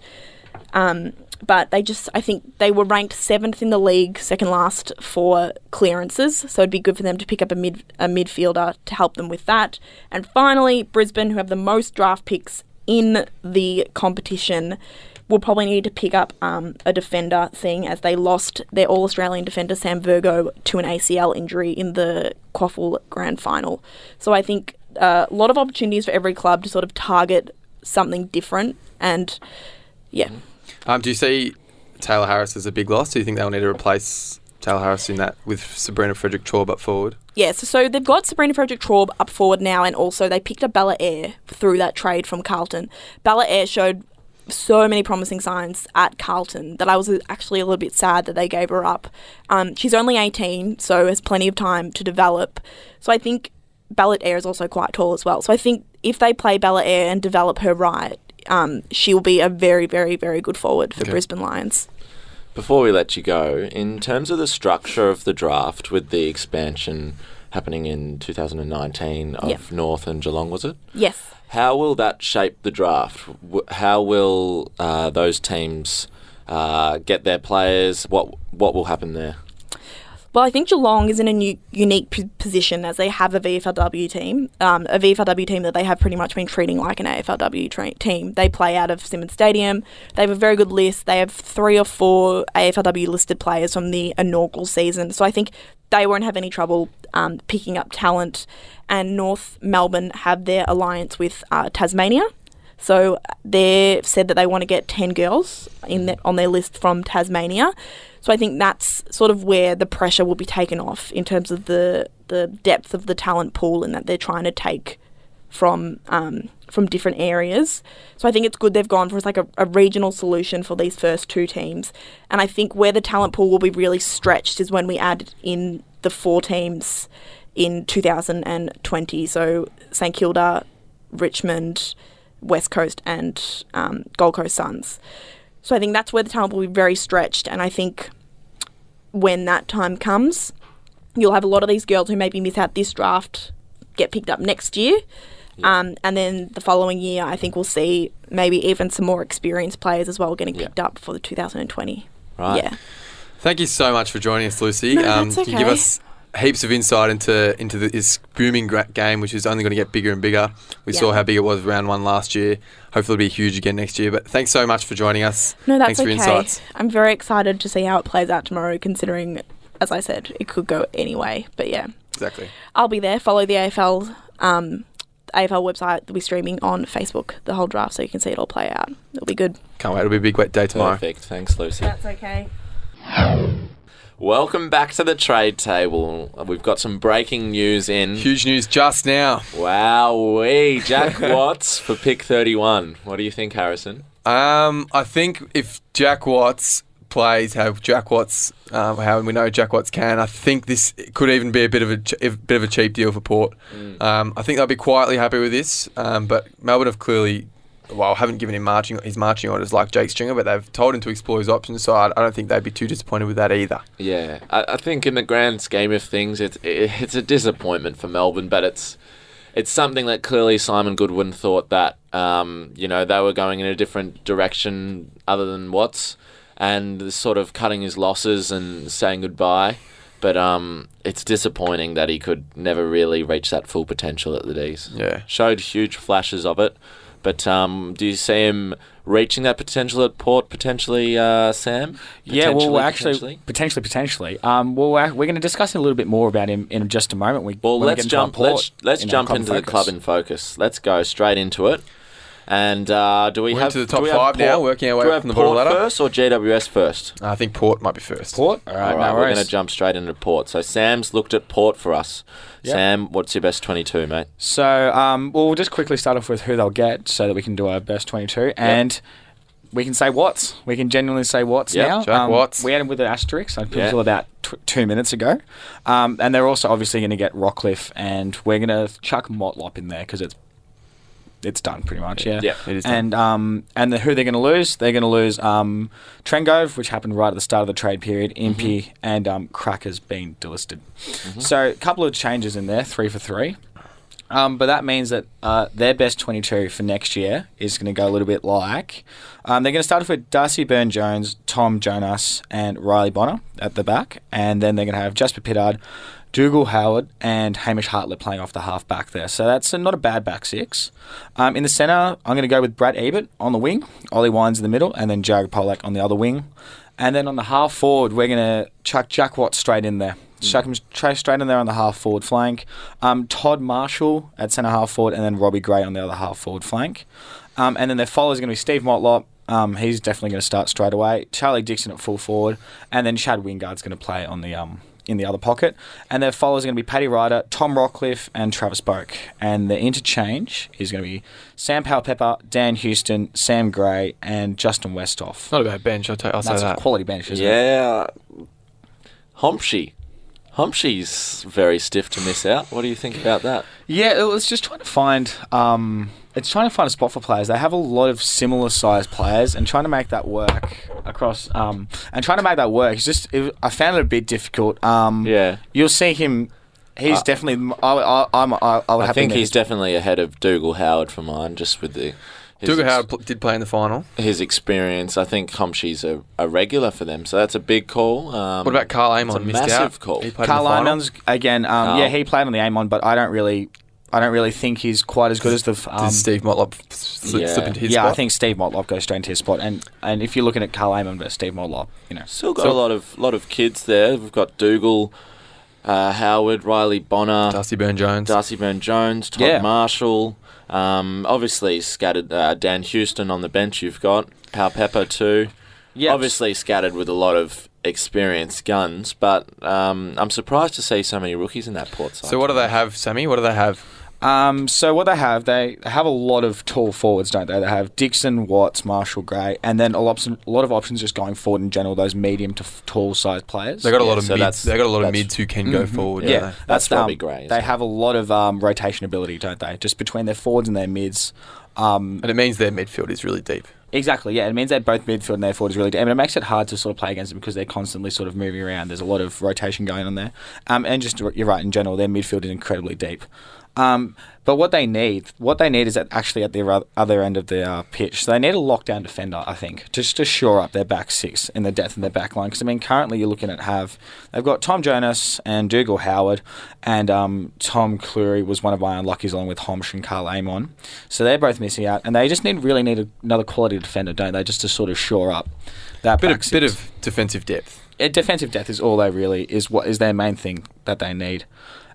Um, but they just, I think they were ranked seventh in the league, second last for clearances. So it'd be good for them to pick up a mid a midfielder to help them with that. And finally, Brisbane, who have the most draft picks in the competition, will probably need to pick up um, a defender, seeing as they lost their All Australian defender Sam Virgo to an ACL injury in the Quaffle Grand Final. So I think uh, a lot of opportunities for every club to sort of target something different and yeah. Um, do you see Tayla Harris as a big loss? Do you think they'll need to replace Tayla Harris in that with Sabrina Frederick Traub but forward? Yes, so they've got Sabrina Frederick Traub up forward now, and also they picked up Bella Ayre through that trade from Carlton. Bella Ayre showed so many promising signs at Carlton that I was actually a little bit sad that they gave her up. Um, she's only 18, so has plenty of time to develop. So I think Bella Ayre is also quite tall as well. So I think if they play Bella Ayre and develop her right, um, she will be a very, very, very good forward for Okay. Brisbane Lions. Before we let you go, in terms of the structure of the draft with the expansion happening in 2019 of Yep. North and Geelong, was it? Yes. How will that shape the draft? How will uh, those teams uh, get their players? What what will happen there? Well, I think Geelong is in a new, unique p- position as they have a VFLW team, um, a VFLW team that they have pretty much been treating like an AFLW tra- team. They play out of Simonds Stadium. They have a very good list. They have three or four AFLW listed players from the inaugural season. So I think they won't have any trouble um, picking up talent. And North Melbourne have their alliance with uh, Tasmania. So they've said that they want to get 10 girls in the, on their list from Tasmania. So I think that's sort of where the pressure will be taken off in terms of the, the depth of the talent pool and that they're trying to take from um, from different areas. So I think it's good they've gone for like a, a regional solution for these first two teams. And I think where the talent pool will be really stretched is when we add in the four teams in 2020. So St Kilda, Richmond, West Coast, and um, Gold Coast Suns. So I think that's where the talent will be very stretched, and I think when that time comes, you'll have a lot of these girls who maybe miss out this draft get picked up next year. Um, and then the following year, I think we'll see maybe even some more experienced players as well getting Yeah. picked up for the 2020. Right. Yeah. Thank you so much for joining us, Lucy. No, um, that's You give okay. us heaps of insight into into the, this booming game, which is only going to get bigger and bigger. We Yeah. saw how big it was round one last year. Hopefully, it'll be huge again next year. But thanks so much for joining us. No, that's Thanks for okay. your insights. I'm very excited to see how it plays out tomorrow, considering, as I said, it could go anyway. But yeah, Exactly. I'll be there. Follow the AFL. Um, AFL website will be streaming on Facebook the whole draft, so you can see it all play out. It'll be good. Can't wait. It'll be a big wet day tomorrow. Perfect. Thanks, Lucy. That's okay. Welcome back to the trade table. We've got some breaking news in. Huge news just now. Wow, we Jack Watts for pick 31. What do you think, Harrison? Um, I think if Jack Watts plays how Jack Watts, um, how we know Jack Watts can, I think this could even be a bit of a, ch- a bit of a cheap deal for Port. Um, I think they'll be quietly happy with this, um, but Melbourne have clearly, well, haven't given him marching his marching orders like Jake Stringer, but they've told him to explore his options. So I, I don't think they'd be too disappointed with that either. Yeah, I, I think in the grand scheme of things, it's it, it's a disappointment for Melbourne, but it's it's something that clearly Simon Goodwin thought that um, you know they were going in a different direction other than Watts, and sort of cutting his losses and saying goodbye. But um, it's disappointing that he could never really reach that full potential at the D's. Yeah. showed huge flashes of it, but um, do you see him reaching that potential at Port potentially, uh, Sam? Yeah, well, Potentially, actually, potentially? potentially, potentially. Um, well, we're, we're going to discuss a little bit more about him in just a moment. We, Well, we let's our jump. port Let's let's in jump into the club in focus. Let's go straight into it. And uh, do we We're have into the do top we have five now, Port- working our way do we up have from the bottom Port ladder? first or GWS first? I think Port might be first. Port. All right, All right, no we're going to jump straight into Port. So Sam's looked at Port for us. Yep. Sam, what's your best twenty-two, mate? So, um, well, we'll just quickly start off with who they'll get so that we can do our best 22. And we can say Watts. We can genuinely say Watts Yep, now. Jack Um, Watts. We had him with an asterisk Yeah. until about tw- two minutes ago. Um, and they're also obviously going to get Rockliff, and we're going to chuck Motlop in there because it's it's done pretty much. Yeah. Yeah, it is done. And um, and the, who they're going to lose? They're going to lose um, Trengove, which happened right at the start of the trade period. Impy and um, Cracker's been delisted. So a couple of changes in there, three for three. Um, but that means that uh, their best 22 for next year is going to go a little bit like um, they're going to start off with Darcy Byrne-Jones, Tom Jonas, and Riley Bonner at the back. And then they're going to have Jasper Pittard, Dougal Howard, and Hamish Hartlett playing off the half back there. So that's a, not a bad back six. Um, in the centre, I'm going to go with Brad Ebert on the wing, Ollie Wines in the middle, and then Jared Polec on the other wing. And then on the half forward, we're going to chuck Jack Watt straight in there. Chuck him straight in there on the half forward flank. Um, Todd Marshall at centre half forward, and then Robbie Gray on the other half forward flank. Um, and then their follow is going to be Steve Motlop. Um, he's definitely going to start straight away. Charlie Dixon at full forward, and then Chad Wingard's going to play on the um, in the other pocket. And their followers are going to be Paddy Ryder, Tom Rockliff, and Travis Boak. And the interchange is going to be Sam Powell Pepper, Dan Houston, Sam Gray, and Justin Westhoff. Not a bad bench. I'll, ta- I'll say That's a quality bench, isn't it? Yeah, Humpshy. Humpshy's very stiff to miss out. What do you think about that? Yeah, it was just trying to find. Um, it's trying to find a spot for players. They have a lot of similar sized players, and trying to make that work across. Um, and trying to make that work. It's just. It, I found it a bit difficult. Um, Yeah. You'll see him. He's Uh, definitely. I, I, I'm. I, I would I think he's definitely ahead of Dougal Howard for mine, just with the his, Dougal ex- Howard pl- did play in the final. his experience. I think Humpshy's a, a regular for them, so that's a big call. Um, What about Karl it's Amon? a massive out. call. He Karl in. Amons again. Um, Karl. Yeah, he played on the Amon, but I don't really. I don't really think he's quite as good as the. Um, Did Steve Motlop slip, yeah. slip into his yeah, spot? I think Steve Motlop goes straight into his spot, and and if you're looking at Karl Amon versus Steve Motlop, you know, Still got So- a lot of lot of kids there. We've got Dougal, uh, Howard, Riley Bonner, Darcy Byrne-Jones. Darcy Byrne-Jones, Todd Yeah. Marshall. Um, obviously scattered uh, Dan Houston on the bench. You've got Pal Pepper too. yeah, Obviously scattered with a lot of experienced guns, but um, I'm surprised to see so many rookies in that port side. So what do they have, Sammy? What do they have? Um, so what they have, they have a lot of tall forwards, don't they? They have Dixon, Watts, Marshall, Gray, and then a lot, a lot of options just going forward in general. Those medium to f- tall size players. They got a Yeah, lot of so mids. They got a lot of mids who can go Mhm. forward. Yeah, don't they? That's um, Robbie Gray, They it? have a lot of um, rotation ability, don't they? Just between their forwards and their mids. Um, and it means their midfield is really deep. Exactly, yeah. It means that both midfield and their forward is really. I mean, it makes it hard to sort of play against them because they're constantly sort of moving around. There's a lot of rotation going on there, um, and just you're right in general, their midfield is incredibly deep. Um, but what they need, what they need is at actually at the other end of the uh, pitch. So they need a lockdown defender, I think, just to shore up their back six in the depth in their back line. Because I mean, currently you're looking at have they've got Tom Jonas and Dougal Howard, and um, Tom Clurey was one of my unluckies along with Hombsch and Karl Amon. So they're both missing out, and they just need really need another quality defender, don't they? Just to sort of shore up that Bit back of six. bit of defensive depth. Uh, defensive depth is all they really is what is their main thing that they need,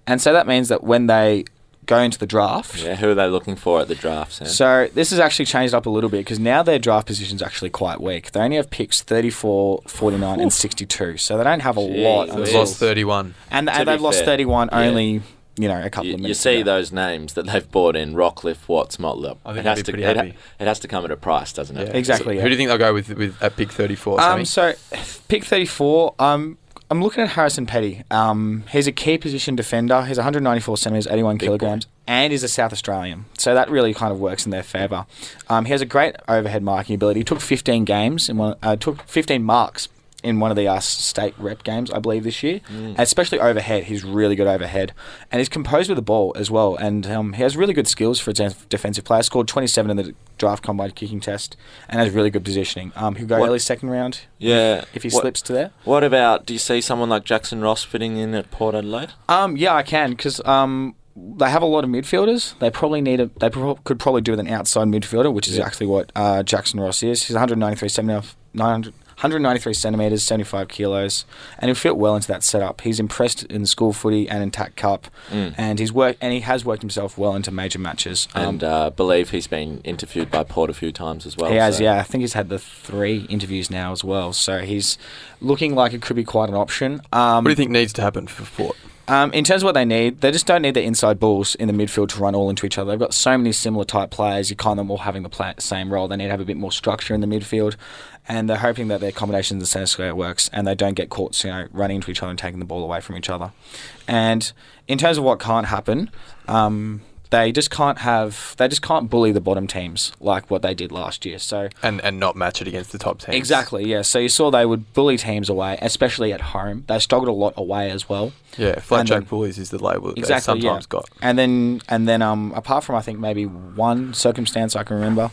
and so that means that when they go into the draft. Yeah, who are they looking for at the draft, Sam? So this has actually changed up a little bit because now their draft position is actually quite weak. They only have picks 34, 49, and 62. So they don't have a Jeez, lot. They've They've lost 31. and, and they've lost fair, 31 yeah. only, you know, a couple you, of minutes. you see ago. those names that they've bought in Rockliff, Watts, Motlop. I think it has be to pretty it, ha- it has to come at a price, doesn't it? Yeah. Exactly, So yeah. Who do you think they'll go with, with at pick 34? Um, so pick 34. Um, I'm looking at Harrison Petty. Um, he's a key position defender. He's 194 centimeters, 81 Big kilograms, and is a South Australian. So that really kind of works in their favour. Um, he has a great overhead marking ability. He took 15 games and. Uh, took 15 marks in one of the uh, state rep games, I believe, this year. Mm. Especially overhead, he's really good overhead, and he's composed with the ball as well. And um, he has really good skills for a def- defensive player. Scored 27 in the draft combine kicking test, and has really good positioning. Um, he'll go What- early second round Yeah. if he what, slips to there. What about? Do you see someone like Jackson Ross fitting in at Port Adelaide? Um, yeah, I can because um, they have a lot of midfielders. They probably need a. They pro- could probably do with an outside midfielder, which is Yeah. actually what uh, Jackson Ross is. He's 193 centimeters, 900, 193 centimeters, 75 kilos, and he'll fit well into that setup. He's impressed in school footy and in TAC Cup, Mm. and he's worked and he has worked himself well into major matches. Um, And uh, believe he's been interviewed by Port a few times as well. he has, so- yeah. I think he's had the three interviews now as well. So he's looking like it could be quite an option. Um, what do you think needs to happen for Port? Um, in terms of what they need, they just don't need the inside balls in the midfield to run all into each other. They've got so many similar type players. You kind of them all having the play, same role. They need to have a bit more structure in the midfield, and they're hoping that their combination in the centre square works and they don't get caught, you know, running into each other and taking the ball away from each other. And in terms of what can't happen, um, they just can't have. They just can't bully the bottom teams like what they did last year. So And and not match it against the top teams. exactly, yeah. So you saw they would bully teams away, especially at home. They struggled a lot away as well. Yeah, then- bullies is the label that Exactly, they sometimes yeah. got. And then and then um apart from I think maybe one circumstance I can remember,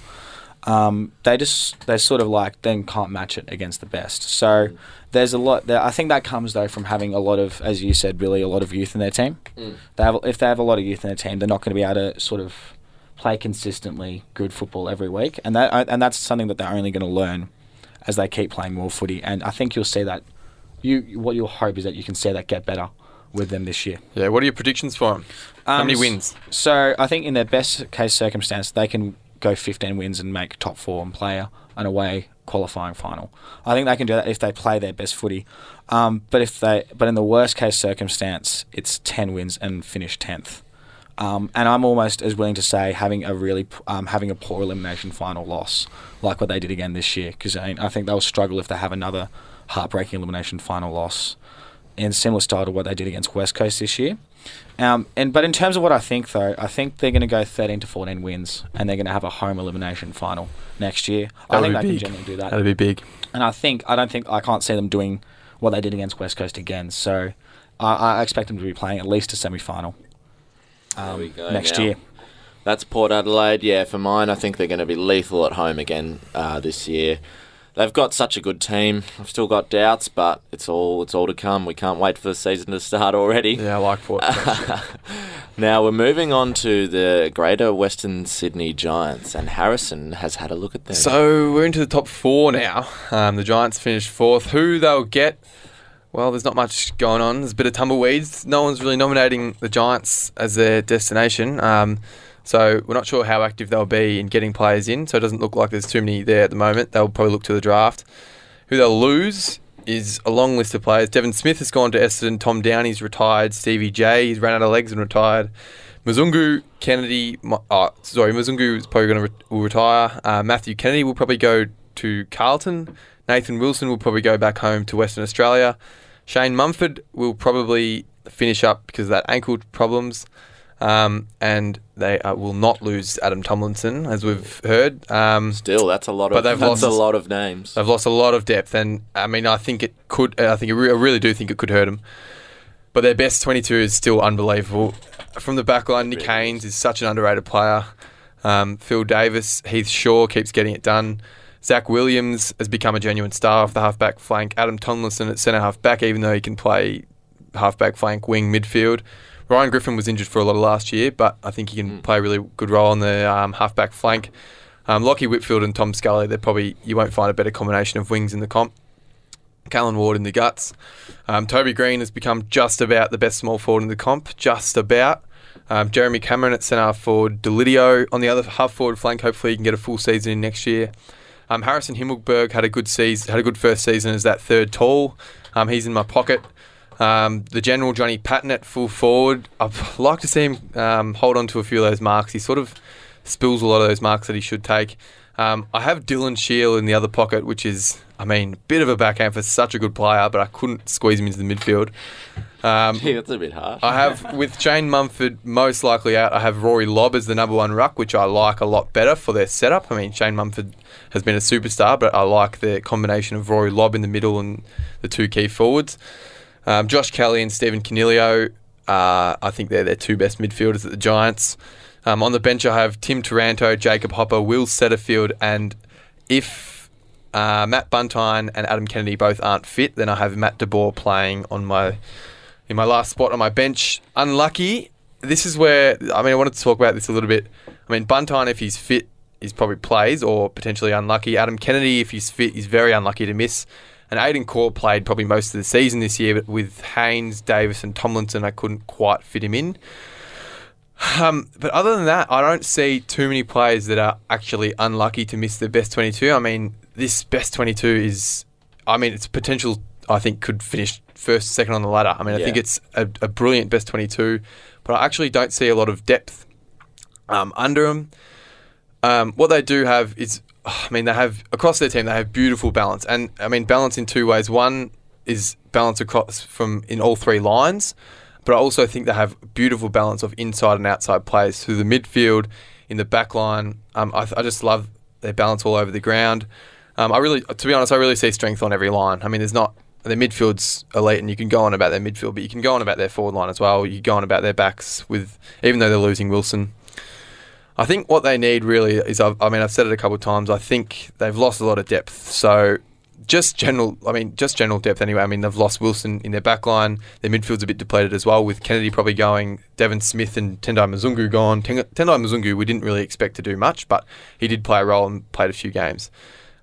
um they just they sort of like then can't match it against the best. So there's a lot there. I think that comes though from having a lot of, as you said, Billy, a lot of youth in their team. Mm. They have if they have a lot of youth in their team, they're not going to be able to sort of play consistently good football every week, and that and that's something that they're only going to learn as they keep playing more footy. And I think you'll see that. You what you'll hope is that you can see that get better with them this year. Yeah, what are your predictions for them? How Um, many wins? So I think in their best case circumstance, they can go 15 wins and make top four and play an away qualifying final. I think they can do that if they play their best footy. Um, but if they, but in the worst case circumstance, it's 10 wins and finish 10th. Um, and I'm almost as willing to say having a really um, having a poor elimination final loss, like what they did again this year, because I, mean, I think they'll struggle if they have another heartbreaking elimination final loss in similar style to what they did against West Coast this year. Um, and but in terms of what I think though, I think they're going to go 13 to 14 wins, and they're going to have a home elimination final next year. I think they be can generally do that. That'd be big. And I think I don't think I can't see them doing what they did against West Coast again. So I, I expect them to be playing at least a semi final There we go next now. year. That's Port Adelaide. Yeah, for mine, I think they're going to be lethal at home again uh, this year. They've got such a good team. I've still got doubts, but it's all it's all to come. We can't wait for the season to start already. Yeah, I like Port. Now we're moving on to the Greater Western Sydney Giants, and Harrison has had a look at them. So we're into the top four now. Um, the Giants finished fourth. Who they'll get? Well, there's not much going on. There's a bit of tumbleweeds. No one's really nominating the Giants as their destination. Um, so we're not sure how active they'll be in getting players in. So it doesn't look like there's too many there at the moment. They'll probably look to the draft. Who they'll lose is a long list of players. Devon Smith has gone to Essendon. Tom Downey's retired. Stevie J, he's ran out of legs and retired. Mzungu Kennedy, uh, sorry, Mzungu is probably going to re- will retire. Uh, Matthew Kennedy will probably go to Carlton. Nathan Wilson will probably go back home to Western Australia. Shane Mumford will probably finish up because of that ankle problems. Um, and they uh, will not lose Adam Tomlinson, as we've heard. Um, Still, that's a lot But of they've that's a lot of names. They've lost a lot of depth, and I mean, I think it could. I think I really do think it could hurt them. But their best 22 is still unbelievable. From the back line, Nick Haynes is such an underrated player. Um, Phil Davis, Heath Shaw keeps getting it done. Zach Williams has become a genuine star off the halfback flank. Adam Tomlinson at centre half back, even though he can play halfback flank, wing, midfield. Ryan Griffen was injured for a lot of last year, but I think he can play a really good role on the um, halfback flank. Um, Lachie Whitfield and Tom Scully, they're probably you won't find a better combination of wings in the comp. Callan Ward in the guts. Um, Toby Greene has become just about the best small forward in the comp, just about. Um, Jeremy Cameron at centre forward, Deledio on the other half forward flank. Hopefully, he can get a full season in next year. Um, Harrison Himmelberg had a good season, had a good first season as that third tall. Um, he's in my pocket. Um, the general Johnny Patton at full forward. I'd like to see him um, hold on to a few of those marks. He sort of spills a lot of those marks that he should take. Um, I have Dylan Shiel in the other pocket, which is, I mean, a bit of a backhand for such a good player, but I couldn't squeeze him into the midfield. Um, Gee, that's a bit harsh. I have with Shane Mumford most likely out. I have Rory Lobb as the number one ruck, which I like a lot better for their setup. I mean, Shane Mumford has been a superstar, but I like the combination of Rory Lobb in the middle and the two key forwards. Um, Josh Kelly and Stephen Coniglio. Uh, I think they're their two best midfielders at the Giants. Um, on the bench, I have Tim Taranto, Jacob Hopper, Will Setterfield, and if uh, Matt Buntine and Adam Kennedy both aren't fit, then I have Matt DeBoer playing on my in my last spot on my bench. Unlucky. This is where I mean I wanted to talk about this a little bit. I mean Buntine, if he's fit, he's probably plays or potentially unlucky. Adam Kennedy, if he's fit, he's very unlucky to miss. And Aidan Corr played probably most of the season this year, but with Haynes, Davis, and Tomlinson, I couldn't quite fit him in. Um, but other than that, I don't see too many players that are actually unlucky to miss the best 22. I mean, this best 22 is, I mean, it's potential, I think, could finish first, second on the ladder. I mean, I think it's a, a brilliant best 22, but I actually don't see a lot of depth um, under them. Um, what they do have is, I mean, they have across their team they have beautiful balance, and I mean balance in two ways. One is balance across from in all three lines, but I also think they have beautiful balance of inside and outside players through the midfield, in the back line. Um, I, I just love their balance all over the ground. Um, I really, to be honest, I really see strength on every line. I mean, there's not their midfield's elite, and you can go on about their midfield, but you can go on about their forward line as well. You go on about their backs with, even though they're losing Wilson. I think what they need really is, I've, I mean, I've said it a couple of times. I think they've lost a lot of depth. So just general, I mean, just general depth anyway. I mean, they've lost Wilson in their back line. Their midfield's a bit depleted as well, with Kennedy probably going, Devon Smith and Tendai Mzungu gone. Tendai Mzungu, we didn't really expect to do much, but he did play a role and played a few games.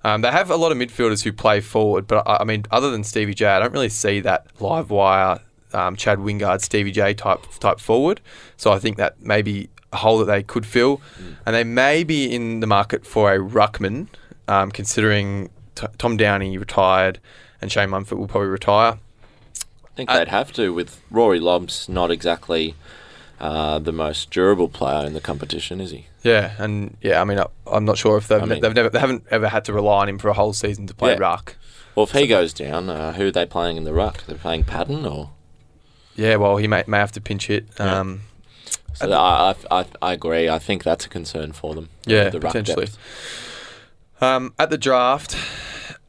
Um, they have a lot of midfielders who play forward, but I, I mean, other than Stevie J, I don't really see that live wire um, Chad Wingard, Stevie J type type forward. So I think that maybe hole that they could fill, and they may be in the market for a ruckman, um, considering t- Tom Downey retired and Shane Mumford will probably retire. I think I- they'd have to with Rory Lobb's not exactly uh, the most durable player in the competition, is he? Yeah, and yeah, I mean, I, I'm not sure if they've, I mean- they've never they haven't ever had to rely on him for a whole season to play Yeah. ruck. Well, if he goes down, uh, who are they playing in the ruck? They're playing Patton, or Yeah, well, he may may have to pinch hit. Yeah. So I, I, I, I agree. I think that's a concern for them. Yeah, the potentially. Um, at the draft,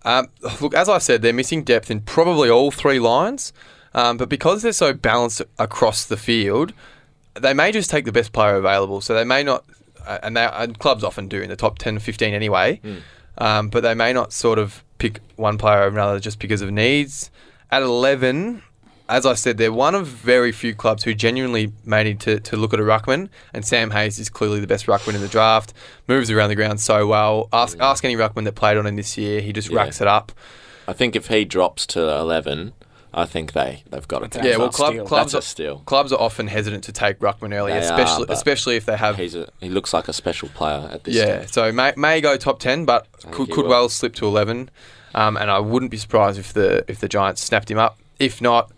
um, look, as I said, they're missing depth in probably all three lines. Um, but because they're so balanced across the field, they may just take the best player available. So they may not, uh, and, they, and clubs often do in the top 10, 15 anyway, um, but they may not sort of pick one player over another just because of needs. At 11, as I said, they're one of very few clubs who genuinely may need to, to look at a ruckman, and Sam Hayes is clearly the best ruckman in the draft. Moves around the ground so well. Ask ask any ruckman that played on him this year, he just Yeah. racks it up. I think if he drops to eleven, I think they they've got it. That's yeah, well, club, steal. clubs That's a are, steal. clubs are often hesitant to take ruckman early, They especially are, especially if they have. He's a, he looks like a special player at this. Yeah, stage. so may, may go top ten, but could, could will. well slip to eleven. Um, and I wouldn't be surprised if the if the Giants snapped him up. If not,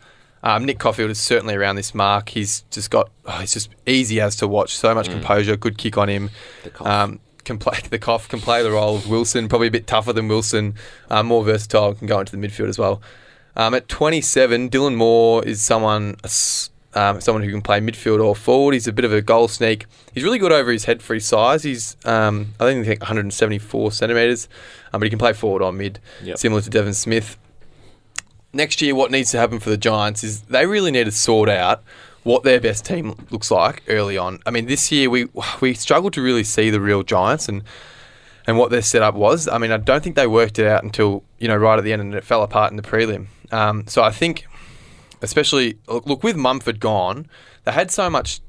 Um, Nick Coffield is certainly around this mark. He's just got, oh, he's just easy as to watch. So much composure, good kick on him. The cough. Um, can play the cough, can play the role of Wilson. Probably a bit tougher than Wilson, um, more versatile, can go into the midfield as well. Um, at 27, Dylan Moore is someone um, someone who can play midfield or forward. He's a bit of a goal sneak. He's really good over his head for his size. He's um, I think think 174 centimeters, um, but he can play forward or mid, Yep. similar to Devon Smith. Next year, what needs to happen for the Giants is they really need to sort out what their best team looks like early on. I mean, this year we we struggled to really see the real Giants and and what their setup was. I mean, I don't think they worked it out until you know right at the end, and it fell apart in the prelim. Um, so I think, especially look, look with Mumford gone, they had so much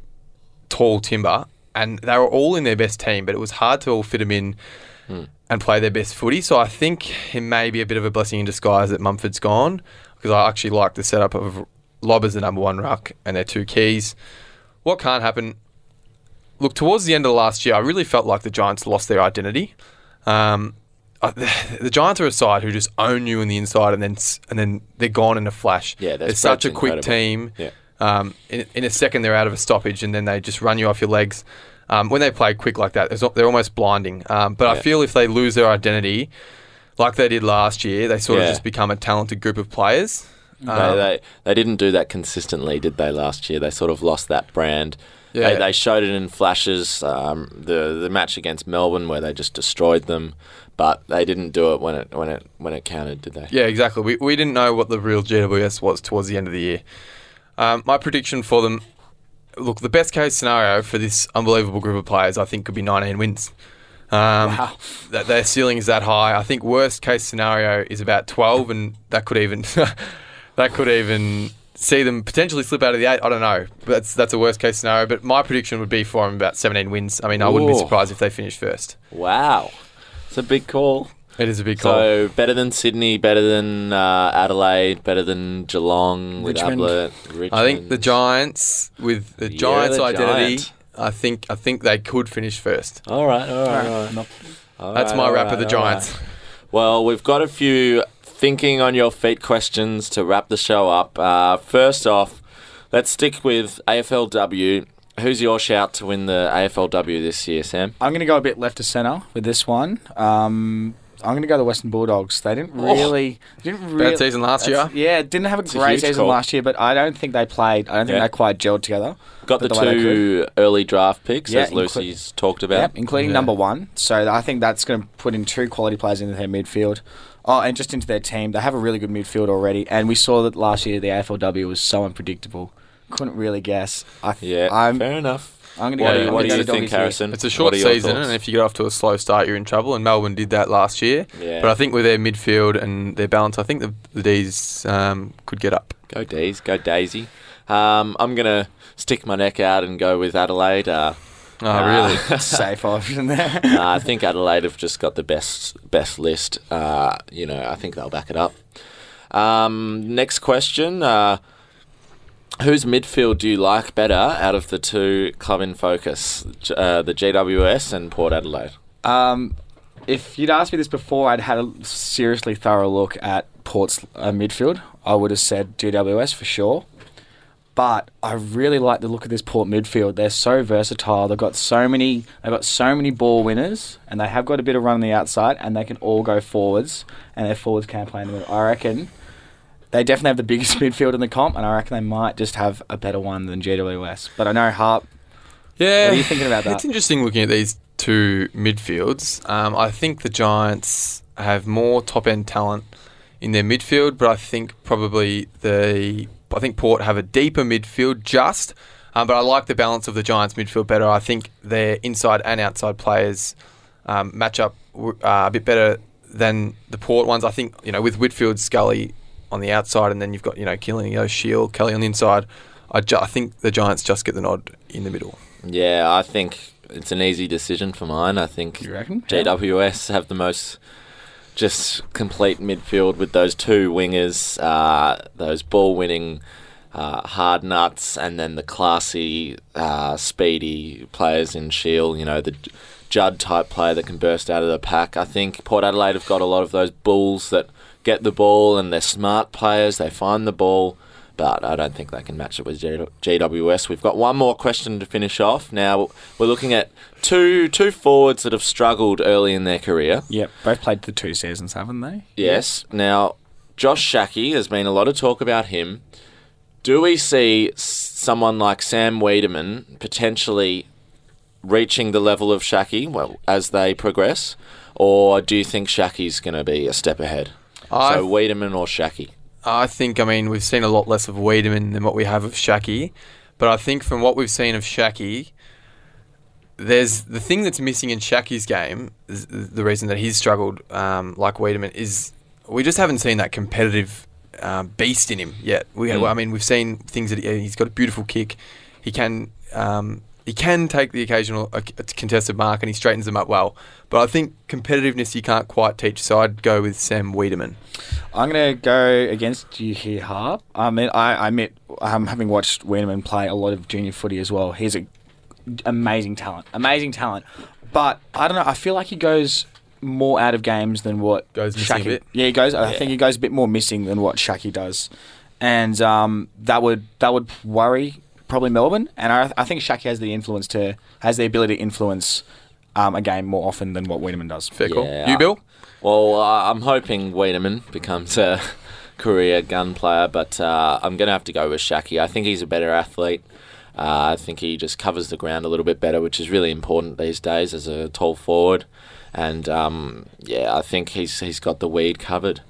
tall timber, and they were all in their best team, but it was hard to all fit them in and play their best footy. So I think it may be a bit of a blessing in disguise that Mumford's gone because I actually like the setup of Lobb as the number one ruck and their two keys. What can't happen? Look, towards the end of last year, I really felt like the Giants lost their identity. Um, the Giants are a side who just own you in the inside, and then and then they're gone in a flash. Yeah, it's such a quick incredible. team. Yeah. Um, in, in a second, they're out of a stoppage, and then they just run you off your legs. Um, when they play quick like that, they're almost blinding. Um, but I feel if they lose their identity, like they did last year, they sort Yeah. of just become a talented group of players. They, Um, they they didn't do that consistently, did they? Last year, they sort of lost that brand. Yeah. They, they showed it in flashes. Um, the the match against Melbourne, where they just destroyed them, but they didn't do it when it when it when it counted, did they? Yeah, exactly. We, we didn't know what the real GWS was towards the end of the year. Um, my prediction for them look, the best case scenario for this unbelievable group of players, I think, could be 19 wins. Um, Wow. that their ceiling is that high. I think worst case scenario is about 12, and that could even that could even see them potentially slip out of the eight. I don't know. That's that's a worst case scenario. But my prediction would be for them about 17 wins. I mean, I wouldn't be surprised if they finish first. Wow, it's a big call. It is a big call. So better than Sydney, better than uh, Adelaide, better than Geelong with Richmond. Ablett. Richmond. I think the Giants, with the Yeah, Giants' the identity, Giant. I think I think they could finish first. All right, all right, all right. All That's right, my wrap right, of the all right. Giants. Well, we've got a few thinking on your feet questions to wrap the show up. Uh, first off, let's stick with AFLW. Who's your shout to win the AFLW this year, Sam? I'm going to go a bit left to centre with this one. Um, I'm going to go the Western Bulldogs. They didn't oh. really, didn't really Bad season last year. Yeah, didn't have a a great huge season call. last year, but I don't think they played. I don't think Yeah. they quite gelled together. Got the But the way they two early draft picks, Yeah, as inclu- Lucy's talked about. Yep, including number one. So I think that's going to put in two quality players into their midfield. Oh, and just into their team. They have a really good midfield already. And we saw that last year the AFLW was so unpredictable. Couldn't really guess. I Yeah, I'm, fair enough. I'm going to What, go. do you, what gonna do you think. Harrison? It's a short season, thoughts? and if you get off to a slow start, you're in trouble. And Melbourne did that last year. Yeah. But I think with their midfield and their balance, I think the, the D's um, could get up. Go D's, go Daisy. Um, I'm going to stick my neck out and go with Adelaide. Uh, Oh, uh, really? Safe option there. uh, I think Adelaide have just got the best best list. Uh, you know, I think they'll back it up. Um, next question: uh, Whose midfield do you like better out of the two club in focus, uh, the GWS and Port Adelaide? Um, if you'd asked me this before, I'd had a seriously thorough look at Port's uh, midfield. I would have said GWS for sure. But I really like the look of this Port midfield. They're so versatile. They've got so many. They've got so many ball winners, and they have got a bit of run on the outside, and they can all go forwards, and their forwards can play in the middle. I reckon they definitely have the biggest midfield in the comp, and I reckon they might just have a better one than GWS. But I know Harp. Yeah. What are you thinking about that? It's interesting looking at these two midfields. Um, I think the Giants have more top end talent in their midfield, but I think probably the I think Port have a deeper midfield just. Um, but I like the balance of the Giants midfield better. I think their inside and outside players um, match up uh, a bit better than the Port ones. I think you know with Whitfield, Scully on the outside, and then you've got you know Killing, you know, Shield, Kelly on the inside. I, ju- I think the Giants just get the nod in the middle. Yeah, I think it's an easy decision for mine. I think You reckon? GWS have the most just complete midfield with those two wingers, uh, those ball winning uh, hard nuts, and then the classy, uh, speedy players in Shield. You know, the Judd type player that can burst out of the pack. I think Port Adelaide have got a lot of those bulls that get the ball and they're smart players. They find the ball but I don't think they can match it with GWS. We've got one more question to finish off. Now we're looking at two two forwards that have struggled early in their career. Yep, both played the two seasons, haven't they? Yes. Now, Josh Schache, there's been a lot of talk about him. Do we see someone like Sam Weideman potentially reaching the level of Schache well, as they progress? Or do you think Schache's going to be a step ahead? I- so Weideman or Schache? I think, I mean, we've seen a lot less of Weideman than what we have of Schache. But I think from what we've seen of Schache, there's the thing that's missing in Schache's game, the reason that he's struggled um, like Weideman, is we just haven't seen that competitive um, beast in him yet. We, Mm. I mean, we've seen things that he, he's got a beautiful kick. He can um, he can take the occasional uh, contested mark and he straightens them up well. But I think competitiveness you can't quite teach. So I'd go with Sam Weideman. I'm going to go against you here, Harp. I mean, I, I admit, um, having watched Weideman play a lot of junior footy as well, he's a amazing talent, amazing talent. But I don't know. I feel like he goes more out of games than what Goes missing a bit? Yeah, he goes. I think he goes a bit more missing than what Schache does, and um, that would that would worry probably Melbourne. And I, I think Schache has the influence to has the ability to influence um, a game more often than what Weideman does. Fair call. Yeah. You, Bill? Well, uh, I'm hoping Weideman becomes a career gun player, but uh, I'm going to have to go with Schache. I think he's a better athlete. Uh, I think he just covers the ground a little bit better, which is really important these days as a tall forward. And um, yeah, I think he's he's got the weed covered.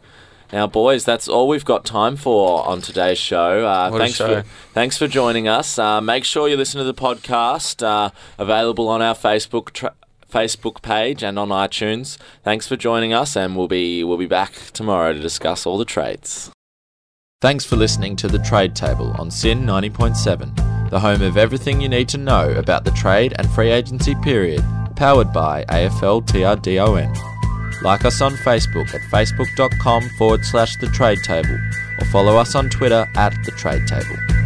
Now, boys, that's all we've got time for on today's show. Uh, What a thanks show. for thanks for joining us. Uh, make sure you listen to the podcast uh, available on our Facebook tra- Facebook page and on iTunes. Thanks for joining us, and we'll be we'll be back tomorrow to discuss all the trades. Thanks for listening to the Trade Table on SYN ninety point seven, the home of everything you need to know about the trade and free agency period. Powered by AFL TRDON. Like us on Facebook at facebook.com forward slash the trade table or follow us on Twitter at the trade table.